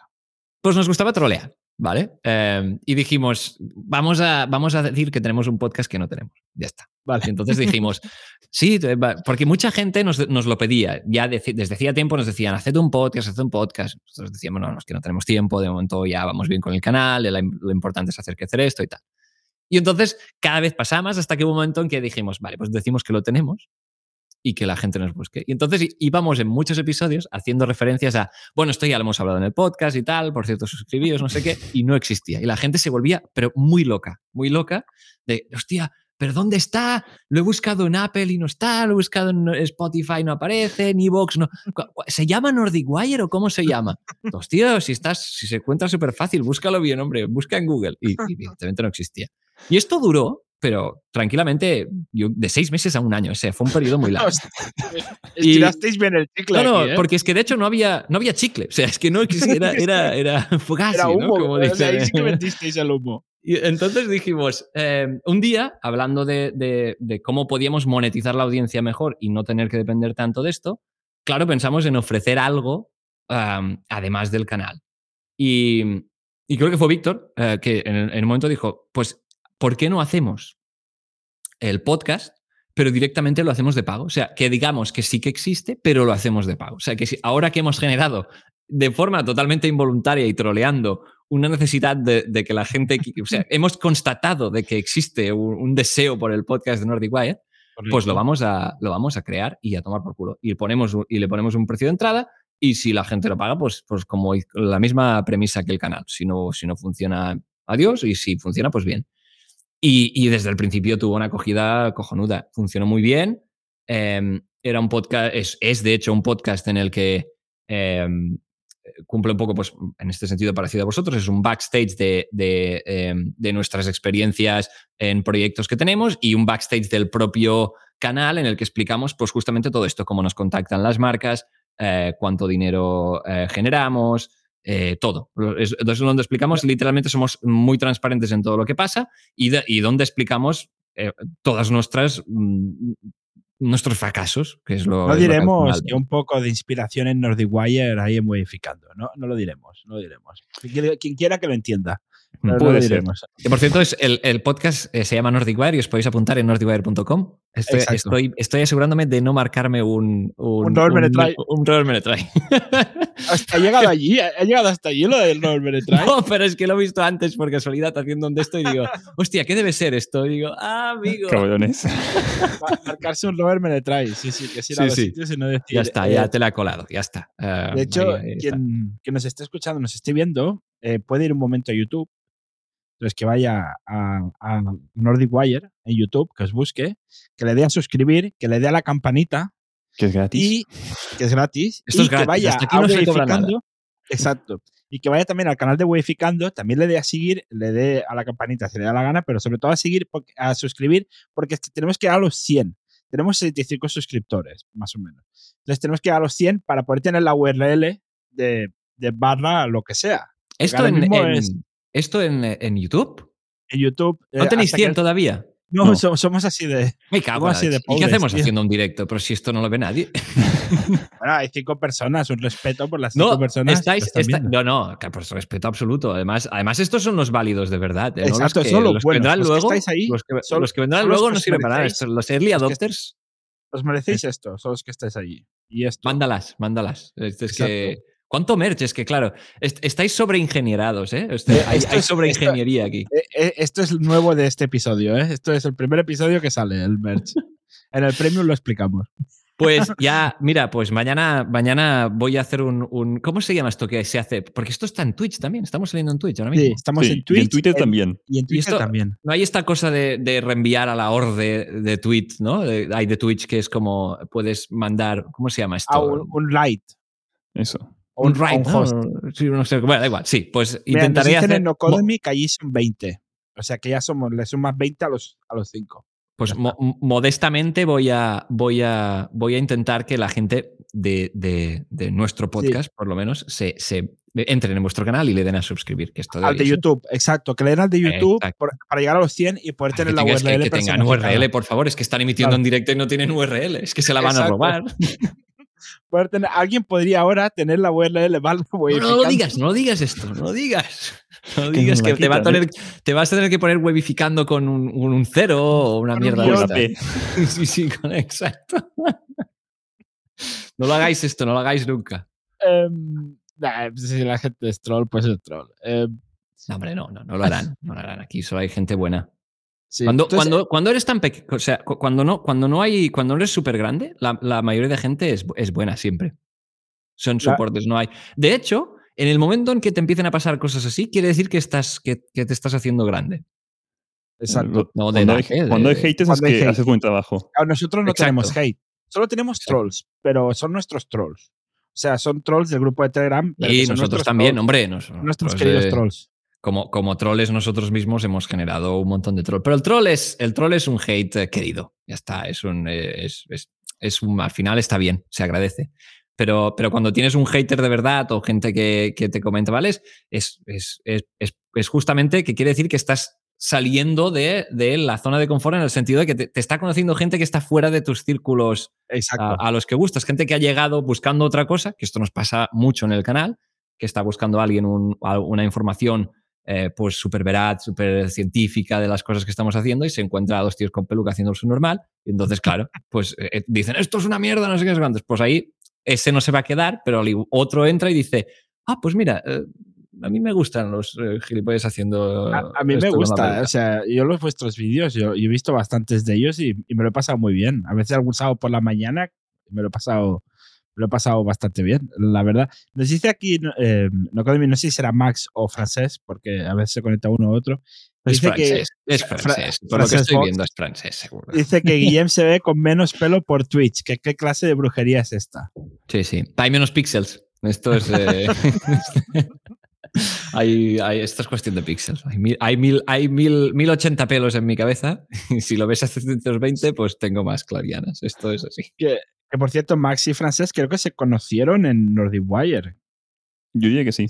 Pues nos gustaba trolear, ¿vale? Eh, y dijimos, vamos a, vamos a decir que tenemos un podcast que no tenemos. Ya está. Vale. Y entonces dijimos, [LAUGHS] sí, porque mucha gente nos, nos lo pedía. Ya de, desde hacía tiempo nos decían, haced un podcast, haced un podcast. Nosotros decíamos, no, no, es que no tenemos tiempo, de momento ya vamos bien con el canal, lo importante es hacer crecer esto y tal. Y entonces cada vez pasa más hasta que hubo un momento en que dijimos, vale, pues decimos que lo tenemos y que la gente nos busque. Y entonces íbamos en muchos episodios haciendo referencias a, bueno, esto ya lo hemos hablado en el podcast y tal, por cierto, suscribíos, no sé qué, y no existía. Y la gente se volvía, pero muy loca, muy loca, de, hostia, ¿pero dónde está? Lo he buscado en Apple y no está, lo he buscado en Spotify no aparece, en Evox no. ¿Se llama Nordic Wire o cómo se llama? [LAUGHS] Hostia, si, estás, si se encuentra súper fácil, búscalo bien, hombre, busca en Google. Y, y evidentemente no existía. Y esto duró pero tranquilamente, yo, de seis meses a un año. O sea, fue un periodo muy largo. [LAUGHS] Estirasteis bien el chicle. No, no, ¿eh? porque es que de hecho no había, no había chicle. O sea, es que no era, era, [LAUGHS] era fugazi, Era humo, ¿no? Como o sea, ahí sí que metisteis el humo. Y entonces dijimos, eh, un día, hablando de, de- de cómo podíamos monetizar la audiencia mejor y no tener que depender tanto de esto, claro, pensamos en ofrecer algo am, además del canal. Y, y creo que fue Víctor eh, que en, en un momento dijo, pues, ¿por qué no hacemos el podcast, pero directamente lo hacemos de pago? O sea, que digamos que sí que existe, pero lo hacemos de pago. O sea, que si, ahora que hemos generado de forma totalmente involuntaria y troleando una necesidad de, de que la gente, o sea, [LAUGHS] hemos constatado de que existe un, un deseo por el podcast de Nordic Wire, pues lo vamos, a, lo vamos a crear y a tomar por culo. Y, ponemos, y le ponemos un precio de entrada y si la gente lo paga, pues, pues como la misma premisa que el canal. Si no, si no funciona, adiós, y si funciona, pues bien. Y, desde el principio tuvo una acogida cojonuda. Funcionó muy bien. Eh, era un podcast, es, de hecho un podcast en el que eh, cumple un poco, pues en este sentido parecido a vosotros, es un backstage de, eh, de nuestras experiencias en proyectos que tenemos y un backstage del propio canal en el que explicamos pues justamente todo esto, cómo nos contactan las marcas, eh, cuánto dinero eh, generamos, eh, todo. Es, entonces, donde explicamos, literalmente somos muy transparentes en todo lo que pasa y, de- y donde explicamos eh, todas nuestras mm, nuestros fracasos, que es lo No es lo que diremos un poco de inspiración en Nordic Wire ahí modificando, ¿no? No lo diremos, no lo diremos. Quien quiera que lo entienda. Pero no Puede ser. Que por cierto, es el, el podcast eh, se llama Nordic Wire y os podéis apuntar en nordicwire.com. Estoy, estoy, estoy asegurándome de no marcarme un. Un, Un Menetray. Un Menetray. [LAUGHS] Hasta ha llegado allí, ha ha llegado hasta allí lo del Robert Menetray. No, pero es que lo he visto antes por casualidad haciendo un de esto y digo, [LAUGHS] hostia, ¿qué debe ser esto? Y digo, ah, amigo. Cabrones. [LAUGHS] Ma- Marcarse un Robert Menetray, sí, sí, que Sí, los sí. sitios y no decir. Ya está, eh, ya te la he colado, ya está. Eh, De hecho, está. quien, quien nos esté escuchando, nos esté viendo, eh, puede ir un momento a YouTube. Entonces, que vaya a, a Nordic Wire en YouTube, que os busque, que le dé a suscribir, que le dé a la campanita Que es gratis. y que es gratis. Esto y es que gratis, vaya hasta aquí a no se cobra nada. Weificando. Exacto. Y que vaya también al canal de Weificando, también le dé a seguir, le dé a la campanita si le da la gana, pero sobre todo a seguir, a suscribir, porque que tenemos que llegar a los 100. Tenemos 65 suscriptores, más o menos. Entonces tenemos que llegar a los 100 para poder tener la URL de, de barra lo que sea. Esto, ahora en, mismo en- es- esto en, en YouTube. En YouTube. ¿No eh, tenéis hasta que- 100 todavía? No, No. so- somos así de. Me cago ¿Cómo en la así de. ¿Y qué hacemos tío? haciendo un directo? Pero si esto no lo ve nadie. [LAUGHS] Bueno, hay cinco personas, un respeto por las cinco No, personas. estáis, está- no, no, por respeto absoluto. Además, además, estos son los válidos de verdad. ¿eh? Exacto, los que, son los que vendrán los que luego. estáis ahí, los, que, son- los que vendrán son luego no sirven para nada. los early adopters, Os merecéis esto, son los que estáis allí. Y esto. mándalas, mándalas. Es, es que. ¿Cuánto merch? Es que, claro, est- estáis sobreingenierados, ¿eh? Este- hay, Esto hay sobreingeniería aquí. Eh, eh, Esto es nuevo de este episodio, ¿eh? Esto es el primer episodio que sale, el merch. [LAUGHS] En el premium lo explicamos. Pues [LAUGHS] ya, mira, pues mañana, mañana voy a hacer un, un- ¿Cómo se llama esto que se hace? Porque esto está en Twitch también. Estamos saliendo en Twitch ahora mismo. Sí, estamos Sí, en y Twitch. en Twitter en- también. Y en Twitter esto- también. No hay esta cosa de, de reenviar a la orde de tweet, ¿no? De- hay de Twitch que es como puedes mandar, ¿cómo se llama esto? Ah, un, un light. Eso. O un o write, un host. ¿no? Sí, no sé, bueno, da igual, sí, pues Mira, nos intentaré dicen hacer... en Nocodemy que allí son 20. O sea que ya somos, le sumas 20 a los, a los 5. Pues mo- modestamente voy a, voy, a, voy a intentar que la gente de, de- de nuestro podcast, por lo menos, se, se entren en vuestro canal y le den a suscribir. Que esto Al de ser. YouTube, exacto. Que le den al de YouTube por- para llegar a los 100 y poder tener que la URL. que tengan personalizada. URL, por favor, es que están emitiendo Claro. en directo y no tienen URL, es que se la van a Exacto. robar. [LAUGHS] Poder tener- alguien podría ahora tener la URL, ¿vale? No, no lo digas, no lo digas esto, no lo digas. No Que digas que te, va a quitan, tener, te vas a tener que poner webificando con un, un- un cero o una Con un mierda de esta. [LAUGHS] Sí, sí, con- exacto. No lo hagáis esto, no lo hagáis nunca. Em, nah, pues si la gente es troll, pues es troll. Em, No, hombre, no, no, no lo harán. No lo harán. Aquí solo hay gente buena. Sí. Cuando, Entonces, cuando, cuando eres tan pequeño, o sea, cu- cuando no, cuando no hay, cuando no eres súper grande, la, la mayoría de gente es, es buena siempre. Son Claro. soportes, no hay. De hecho, en el momento en que te empiecen a pasar cosas así, quiere decir que estás, que, que te estás haciendo grande. Exacto. No, de Cuando, edad, hay, ¿eh? cuando hay De- haters es que hate. haces buen trabajo. Claro, nosotros no Exacto. tenemos hate. Solo tenemos Exacto. trolls, pero son nuestros trolls. O sea, son trolls del grupo de Telegram. pero Y nosotros también, trolls, hombre. nos- Nuestros nosotros, queridos eh, trolls. Como, como troles nosotros mismos hemos generado un montón de troll. Pero el troll es, el troll es un hate eh, querido. Ya está. Es un, eh, es, es, es un, al final está bien, se agradece. Pero, pero cuando tienes un hater de verdad o gente que, que te comenta, ¿vale? Es, es, es, es, justamente que quiere decir que estás saliendo de, de, la zona de confort en el sentido de que te, te, está conociendo gente que está fuera de tus círculos a, a, los que gustas, gente que ha llegado buscando otra cosa, que esto nos pasa mucho en el canal, que está buscando a alguien un, una información eh, pues súper veraz, súper científica de las cosas que estamos haciendo y se encuentra a dos tíos con peluca haciendo su normal. Y entonces, claro, pues eh, dicen, esto es una mierda, no sé qué es grande. Pues ahí ese no se va a quedar, pero otro entra y dice, ah, pues mira, eh, a mí me gustan los eh, gilipollas haciendo. A, a mí me gusta, o sea, yo los vuestros vídeos, yo, yo, he visto bastantes de ellos y, y, me lo he pasado muy bien. A veces algún sábado por la mañana me lo he pasado lo he pasado bastante bien, la verdad. Nos dice aquí, eh, no, no sé si será Max o francés, porque a veces se conecta uno u otro. Es francés, que, es francés. Por lo que estoy Fox, viendo es francés, seguro. Dice que [LAUGHS] Guillem se ve con menos pelo por Twitch. ¿Qué, qué clase de brujería es esta? Sí, sí. Hay menos píxeles. Esto es. Eh, [LAUGHS] [LAUGHS] hay, hay, esto es cuestión de píxeles. Hay, mil, hay, mil, hay mil, 1080 pelos en mi cabeza. [LAUGHS] Y si lo ves a 720, pues tengo más clarianas. Esto es así. Que, que por cierto, Max y Francés creo que se conocieron en Nordic Wire. Yo diría que sí.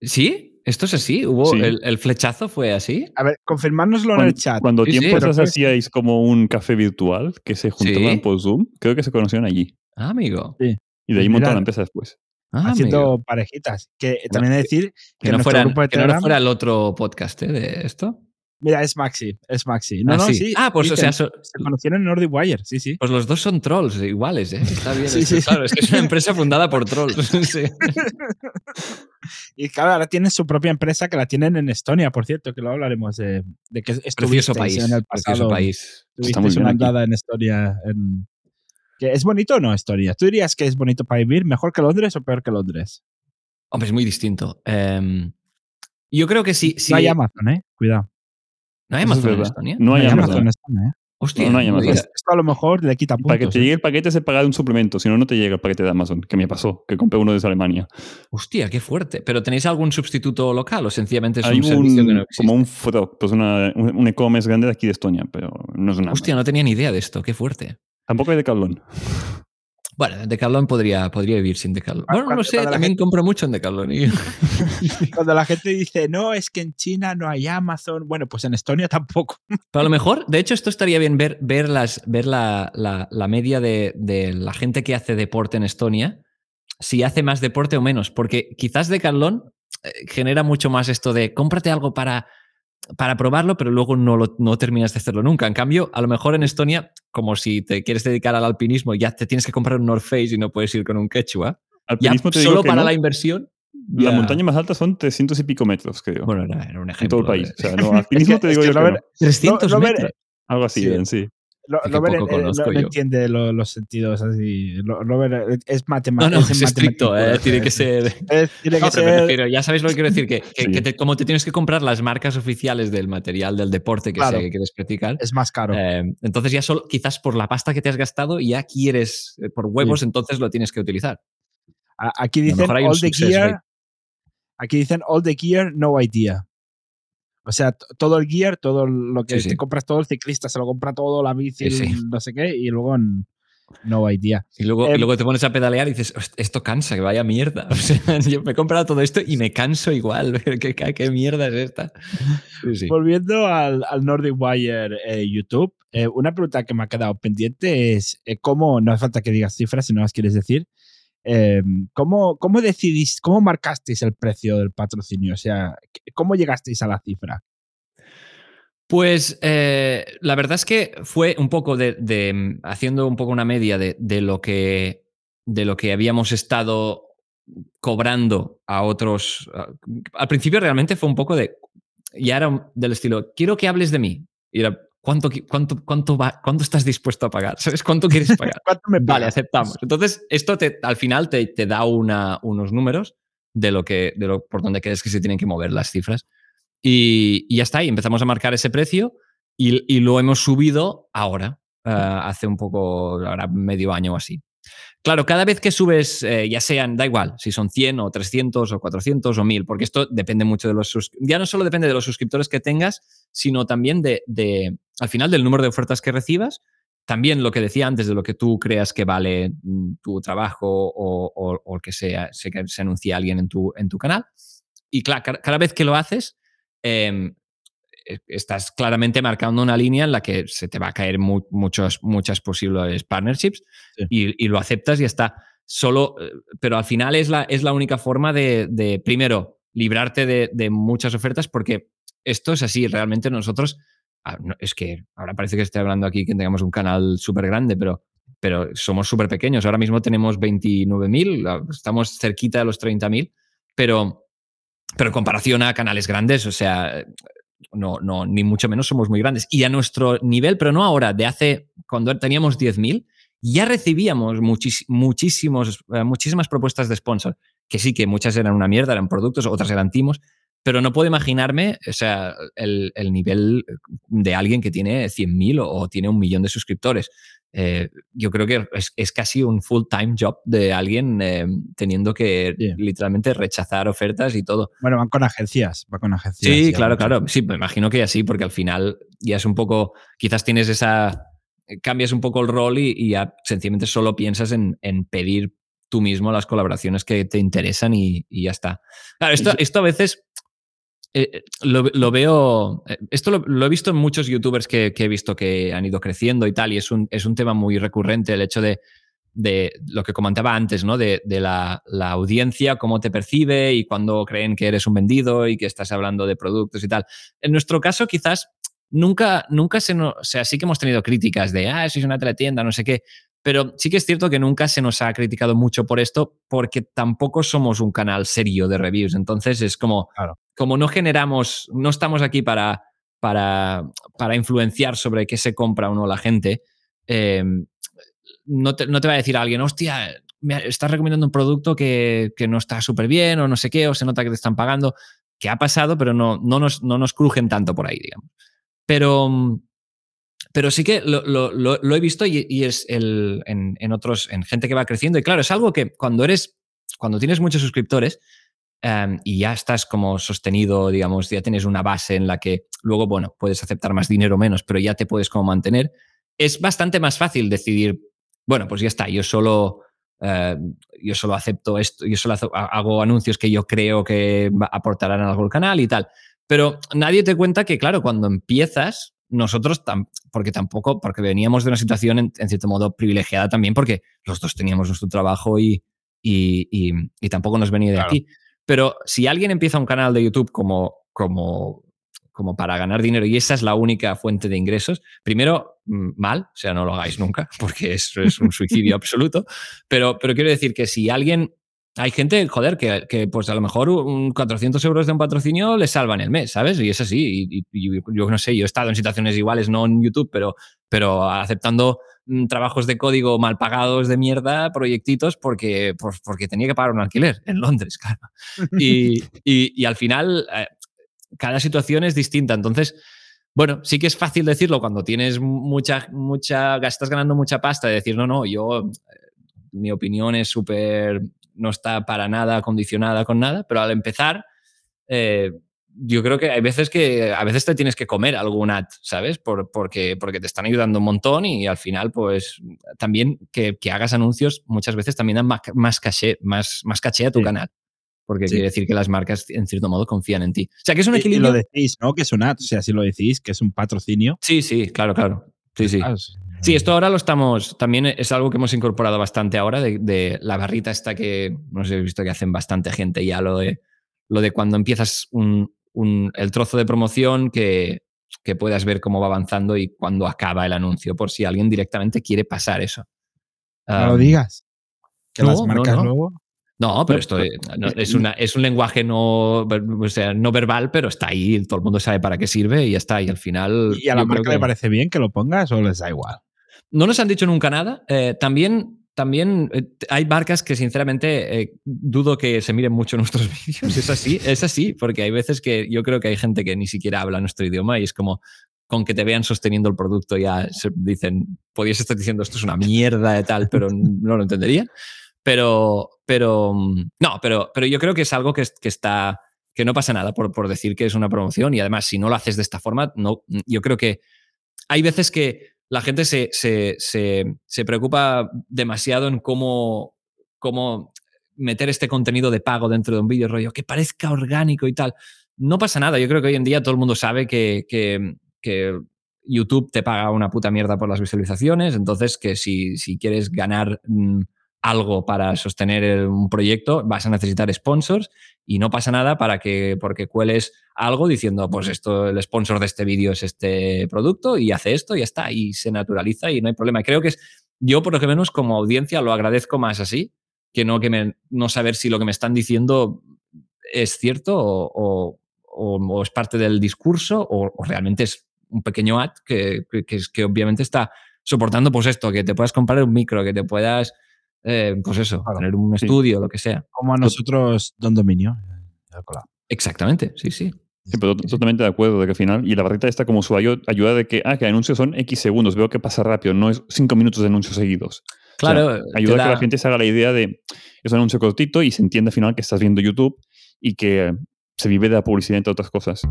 ¿Sí? ¿Esto es así? ¿Hubo sí. el, el, flechazo fue así? A ver, confirmárnoslo en el chat. Cuando sí, tiempo sí, hacíais como un café virtual que se juntaban por Zoom, creo que se conocieron allí. Ah, amigo. Sí. Y de ahí montó la empresa después. Ah, haciendo amigo. parejitas. Que también he de decir que, que, no fuera, grupo de Telegram, que no fuera el otro podcast ¿eh? de esto. Mira, es Maxi, es Maxi. No, ah, no, sí. sí. Ah, pues sí, o sea, se, so, se conocieron en Nordic Wire, sí, sí. Pues los dos son trolls iguales, ¿eh? Está bien. [LAUGHS] Sí, es, sí. Claro, es que es una empresa fundada por trolls. [LAUGHS] sí. [LAUGHS] y claro, ahora tienen su propia empresa que la tienen en Estonia, por cierto, que luego hablaremos de, de que precioso país, en el pasado. Precioso país. Está muy una andada en Estonia. En... ¿Que ¿Es bonito o no Estonia? ¿Tú dirías que es bonito para vivir mejor que Londres o peor que Londres? Hombre, es muy distinto. Um, yo creo que sí. sí. No hay Amazon, ¿eh? Cuidado. ¿No hay Amazon en Estonia? No hay, no hay Amazon. Amazon en Estonia, ¿eh? Hostia, no, no hay Amazon. Esto a lo mejor le quita puntos. Para que te ¿eh? llegue el paquete se paga un suplemento, si no, no te llega el paquete de Amazon, que me pasó, que compré uno desde Alemania. Hostia, qué fuerte. ¿Pero tenéis algún sustituto local o sencillamente es Hay un, servicio que no existe? Como un pues una, un e-commerce grande de aquí de Estonia, pero no es una. Hostia, no tenía ni idea de esto, qué fuerte. Tampoco hay de Decathlon. Bueno, Decathlon podría, podría vivir sin Decathlon. Bueno, cuando, no sé, también gente... compro mucho en Decathlon. Y... [LAUGHS] cuando la gente dice, no, es que en China no hay Amazon, bueno, pues en Estonia tampoco. [LAUGHS] Pero a lo mejor, de hecho, esto estaría bien ver, ver, las, ver la, la, la media de, de, la gente que hace deporte en Estonia, si hace más deporte o menos, porque quizás Decathlon eh, genera mucho más esto de cómprate algo para para probarlo, pero luego no, lo, no terminas de hacerlo nunca. En cambio, a lo mejor en Estonia, como si te quieres dedicar al alpinismo, ya te tienes que comprar un North Face y no puedes ir con un quechua. Alpinismo ya, solo para no. la inversión. La montaña más alta son 300 y pico metros, creo. Bueno, era, un ejemplo. En todo el país. De... O sea, no, alpinismo [LAUGHS] te digo yo que no. 300 no, metros. Algo así, Sí. bien, sí. Lo, Robert, poco conozco no, no yo. entiende lo- los sentidos así. Robert eh, es No, matemático. no, es estricto, eh, tiene que ser. Es- tiene que No, pero, me ser. refiero, ya sabéis lo que quiero decir, que, que- Sí. que te- como te tienes que comprar las marcas oficiales del material del deporte que, Claro. sé que quieres practicar, Es más caro. eh, entonces ya solo, quizás por la pasta que te has gastado, ya quieres, eh, por huevos, entonces lo tienes que utilizar. Aquí dicen all the gear. rate. Aquí dicen all the gear, no idea. O sea, todo el gear, todo lo que Sí, te sí. compras, todo el ciclista se lo compra todo, la bici, Sí, no sé qué, y luego en no idea. Y luego, Eh, y luego te pones a pedalear y dices, "Host- esto cansa, que vaya mierda. [LAUGHS] O sea, yo me he comprado todo esto y me canso igual. [LAUGHS] ¿Qué, qué, qué mierda es esta? Sí, sí. Volviendo al, al Nordic Wire eh, YouTube, eh, una pregunta que me ha quedado pendiente es eh, cómo, no hace falta que digas cifras si no las quieres decir, eh, ¿cómo, ¿cómo decidís, cómo marcasteis el precio del patrocinio? O sea, ¿cómo llegasteis a la cifra? Pues eh, la verdad es que fue un poco de, de- haciendo un poco una media de, de lo que de lo que habíamos estado cobrando a otros. al principio realmente fue un poco de ya era del estilo quiero que hables de mí y era cuánto cuánto cuánto va cuánto estás dispuesto a pagar sabes cuánto quieres [LAUGHS] pagar ¿Cuánto me Vale, aceptamos. Entonces, esto te, al final te, te da una, unos números de lo que, de lo, por donde crees que se tienen que mover las cifras. Y, y ya está, y empezamos a marcar ese precio y, y lo hemos subido ahora, eh, hace un poco, ahora medio año o así. Claro, cada vez que subes, eh, ya sean, da igual, si son 100 o 300 o 400 o 1000, porque esto depende mucho de los Ya no solo depende de los suscriptores que tengas, sino también de, al final, del número de ofertas que recibas. También lo que decía antes de lo que tú creas que vale mm, tu trabajo o, o, que sea, se, se anuncie alguien en tu, en tu canal. Y claro, cada vez que lo haces, em, estás claramente marcando una línea en la que se te va a caer muchos, muchas posibles partnerships y, lo aceptas y está. Solo, eh, pero al final es la, es la única forma de, primero, librarte de, muchas ofertas porque esto es así, realmente nosotros, ah, es que ahora parece que estoy hablando aquí que tengamos un canal súper grande, pero, pero somos súper pequeños. Ahora mismo tenemos 29.000, ah, estamos cerquita de los 30.000, pero, pero en comparación a canales grandes, o sea, no, no, ni mucho menos somos muy grandes. Y a nuestro nivel, pero no ahora, de hace, cuando teníamos 10.000, ya recibíamos muchísimos, eh, muchísimas propuestas de sponsor, que sí, que muchas eran una mierda, eran productos, otras eran timos, pero no puedo imaginarme, o sea, el, nivel de alguien que tiene 100.000 o, o, tiene un millón de suscriptores. Eh, yo creo que es, casi un full-time job de alguien eh, teniendo que literalmente rechazar ofertas y todo. Bueno, van con agencias, van con agencias. Sí, claro, claro. Sí, me imagino que así, porque al final ya es un poco, quizás tienes esa, cambias un poco el rol y, ya sencillamente solo piensas en, pedir tú mismo las colaboraciones que te interesan y, y ya está. Claro, esto, esto a veces eh, eh, lo, veo, eh, esto lo, he visto en muchos youtubers que, he visto que han ido creciendo y tal, y es un, es un tema muy recurrente el hecho de, de lo que comentaba antes, ¿no? De, la, audiencia, cómo te percibe y cuando creen que eres un vendido y que estás hablando de productos y tal. En nuestro caso, quizás nunca, nunca se nos, o sea, sí que hemos tenido críticas de, ah, sois una teletienda, no sé qué, pero sí que es cierto que nunca se nos ha criticado mucho por esto porque tampoco somos un canal serio de reviews. Entonces es como, como no generamos, no estamos aquí para, para, para, influenciar sobre qué se compra o no la gente. Em, no, te, no, te, va a decir alguien, hostia, me estás recomendando un producto que, que no está súper bien o no sé qué, o se nota que te están pagando, que ha pasado, pero no, no, nos, no nos crujen tanto por ahí, digamos. Pero, pero sí que lo, he visto y, es el, en, otros, en gente que va creciendo. Y claro, es algo que cuando eres, cuando tienes muchos suscriptores em, y ya estás como sostenido, digamos, ya tienes una base en la que luego, bueno, puedes aceptar más dinero o menos, pero ya te puedes como mantener, es bastante más fácil decidir, bueno, pues ya está, yo solo, em, yo solo acepto esto, yo solo hago anuncios que yo creo que aportarán algo al canal y tal. Pero nadie te cuenta que, claro, cuando empiezas, nosotros, porque tampoco, porque veníamos de una situación en, cierto modo privilegiada también, porque los dos teníamos nuestro trabajo y, y, y, tampoco nos venía de aquí. Pero si alguien empieza un canal de YouTube como, como, como para ganar dinero y esa es la única fuente de ingresos, primero, mm, mal, o sea, no lo hagáis nunca, porque eso es un suicidio [LAUGHS] absoluto. Pero, pero quiero decir que si alguien hay gente, joder, que, que, pues a lo mejor un 400 euros de un patrocinio le salvan el mes, ¿sabes? Y es así. Y, yo no sé, yo he estado en situaciones iguales, no en YouTube, pero, pero aceptando mm, trabajos de código mal pagados de mierda, proyectitos, porque, pues, porque tenía que pagar un alquiler en Londres, [LAUGHS] claro. Y, y al final, eh, cada situación es distinta. Entonces, bueno, sí que es fácil decirlo cuando tienes mucha, mucha, estás ganando mucha pasta, de decir, no, no, yo, eh, mi opinión es súper no está para nada condicionada con nada, pero al empezar, eh, yo creo que hay veces que a veces te tienes que comer algún ad, ¿sabes? Por, porque, porque te están ayudando un montón y al final, pues también que, hagas anuncios muchas veces también dan más, caché, más, más caché a tu canal. Porque quiere decir que las marcas, en cierto modo, confían en ti. O sea, que es un equilibrio. Y lo decís, ¿no? Que es un ad. O sea, si lo decís, que es un patrocinio. Sí, sí, claro, claro. Sí, sí. Sí, esto ahora lo estamos, también es algo que hemos incorporado bastante ahora, de, la barrita esta que, no sé, he visto que hacen bastante gente ya, lo de, lo de cuando empiezas un, el trozo de promoción que, que puedas ver cómo va avanzando y cuando acaba el anuncio, por si alguien directamente quiere pasar eso. No lo digas. Que las marcas luego. No, pero esto es, una, es un lenguaje no, o sea, no verbal, pero está ahí, todo el mundo sabe para qué sirve y ya está. Y al final. ¿Y a la marca le parece bien que lo pongas o les da igual? No nos han dicho nunca nada. Eh, también también eh, hay marcas que sinceramente eh, dudo que se miren mucho [LAUGHS] nuestros vídeos. Es así, es así, porque hay veces que yo creo que hay gente que ni siquiera habla nuestro idioma y es como, con que te vean sosteniendo el producto ya se dicen, podías estar diciendo esto es una mierda de tal, pero no lo entendería. Pero, pero, no, pero, pero yo creo que es algo que, está, que no pasa nada por, por, decir que es una promoción y además si no lo haces de esta forma, no, yo creo que hay veces que la gente se, se, se, se preocupa demasiado en cómo, cómo meter este contenido de pago dentro de un vídeo, rollo, que parezca orgánico y tal. No pasa nada. Yo creo que hoy en día todo el mundo sabe que, que, que YouTube te paga una puta mierda por las visualizaciones. Entonces, que si, si quieres ganar mm, algo para sostener un proyecto, vas a necesitar sponsors y no pasa nada para que, porque cueles algo diciendo, pues esto, el sponsor de este vídeo es este producto y hace esto y ya está, y se naturaliza y no hay problema. Creo que es, yo por lo que menos como audiencia lo agradezco más así, que no, que me, no saber si lo que me están diciendo es cierto o, o, es parte del discurso o, realmente es un pequeño ad que, que, que, obviamente está soportando pues esto, que te puedas comprar un micro, que te puedas, eh, pues eso, tener un estudio, lo que sea. Como a nosotros, Don Dominio. Exactamente, sí, sí. Sí, pero totalmente de acuerdo de que al final, y la barrita está como su ayuda de que, ah, que anuncios son X segundos, veo que pasa rápido, no es cinco minutos de anuncios seguidos. Claro. ayuda a que la gente se haga la idea de, es un anuncio cortito y se entiende al final que estás viendo YouTube y que se vive de la publicidad entre otras cosas.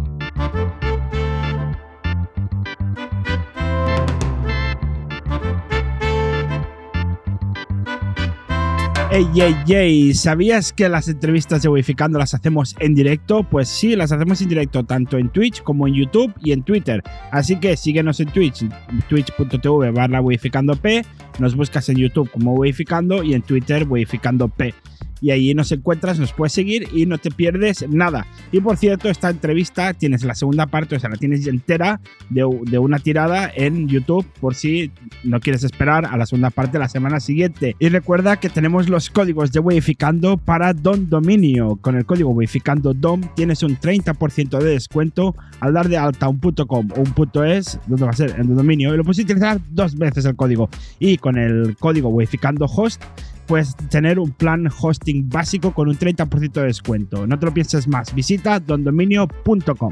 Ey, ey, ey, ¿sabías que las entrevistas de Wificando las hacemos en directo? Pues sí, las hacemos en directo tanto en Twitch como en YouTube y en Twitter. Así que síguenos en Twitch, twitch.tv barra P, nos buscas en YouTube como Wificando y en Twitter Wificando P y ahí nos encuentras, nos puedes seguir y no te pierdes nada. Y por cierto, esta entrevista tienes la segunda parte, o sea, la tienes entera de, de una tirada en YouTube por si no quieres esperar a la segunda parte la semana siguiente. Y recuerda que tenemos los códigos de Weificando para Don Dominio. Con el código Weificando DOM tienes un 30% de descuento al dar de alta un .com o un .es, donde va a ser? En Don Dominio. Y lo puedes utilizar dos veces el código. Y con el código Weificando Host puedes tener un plan hosting básico con un 30% de descuento. No te lo pienses más. Visita dondominio.com.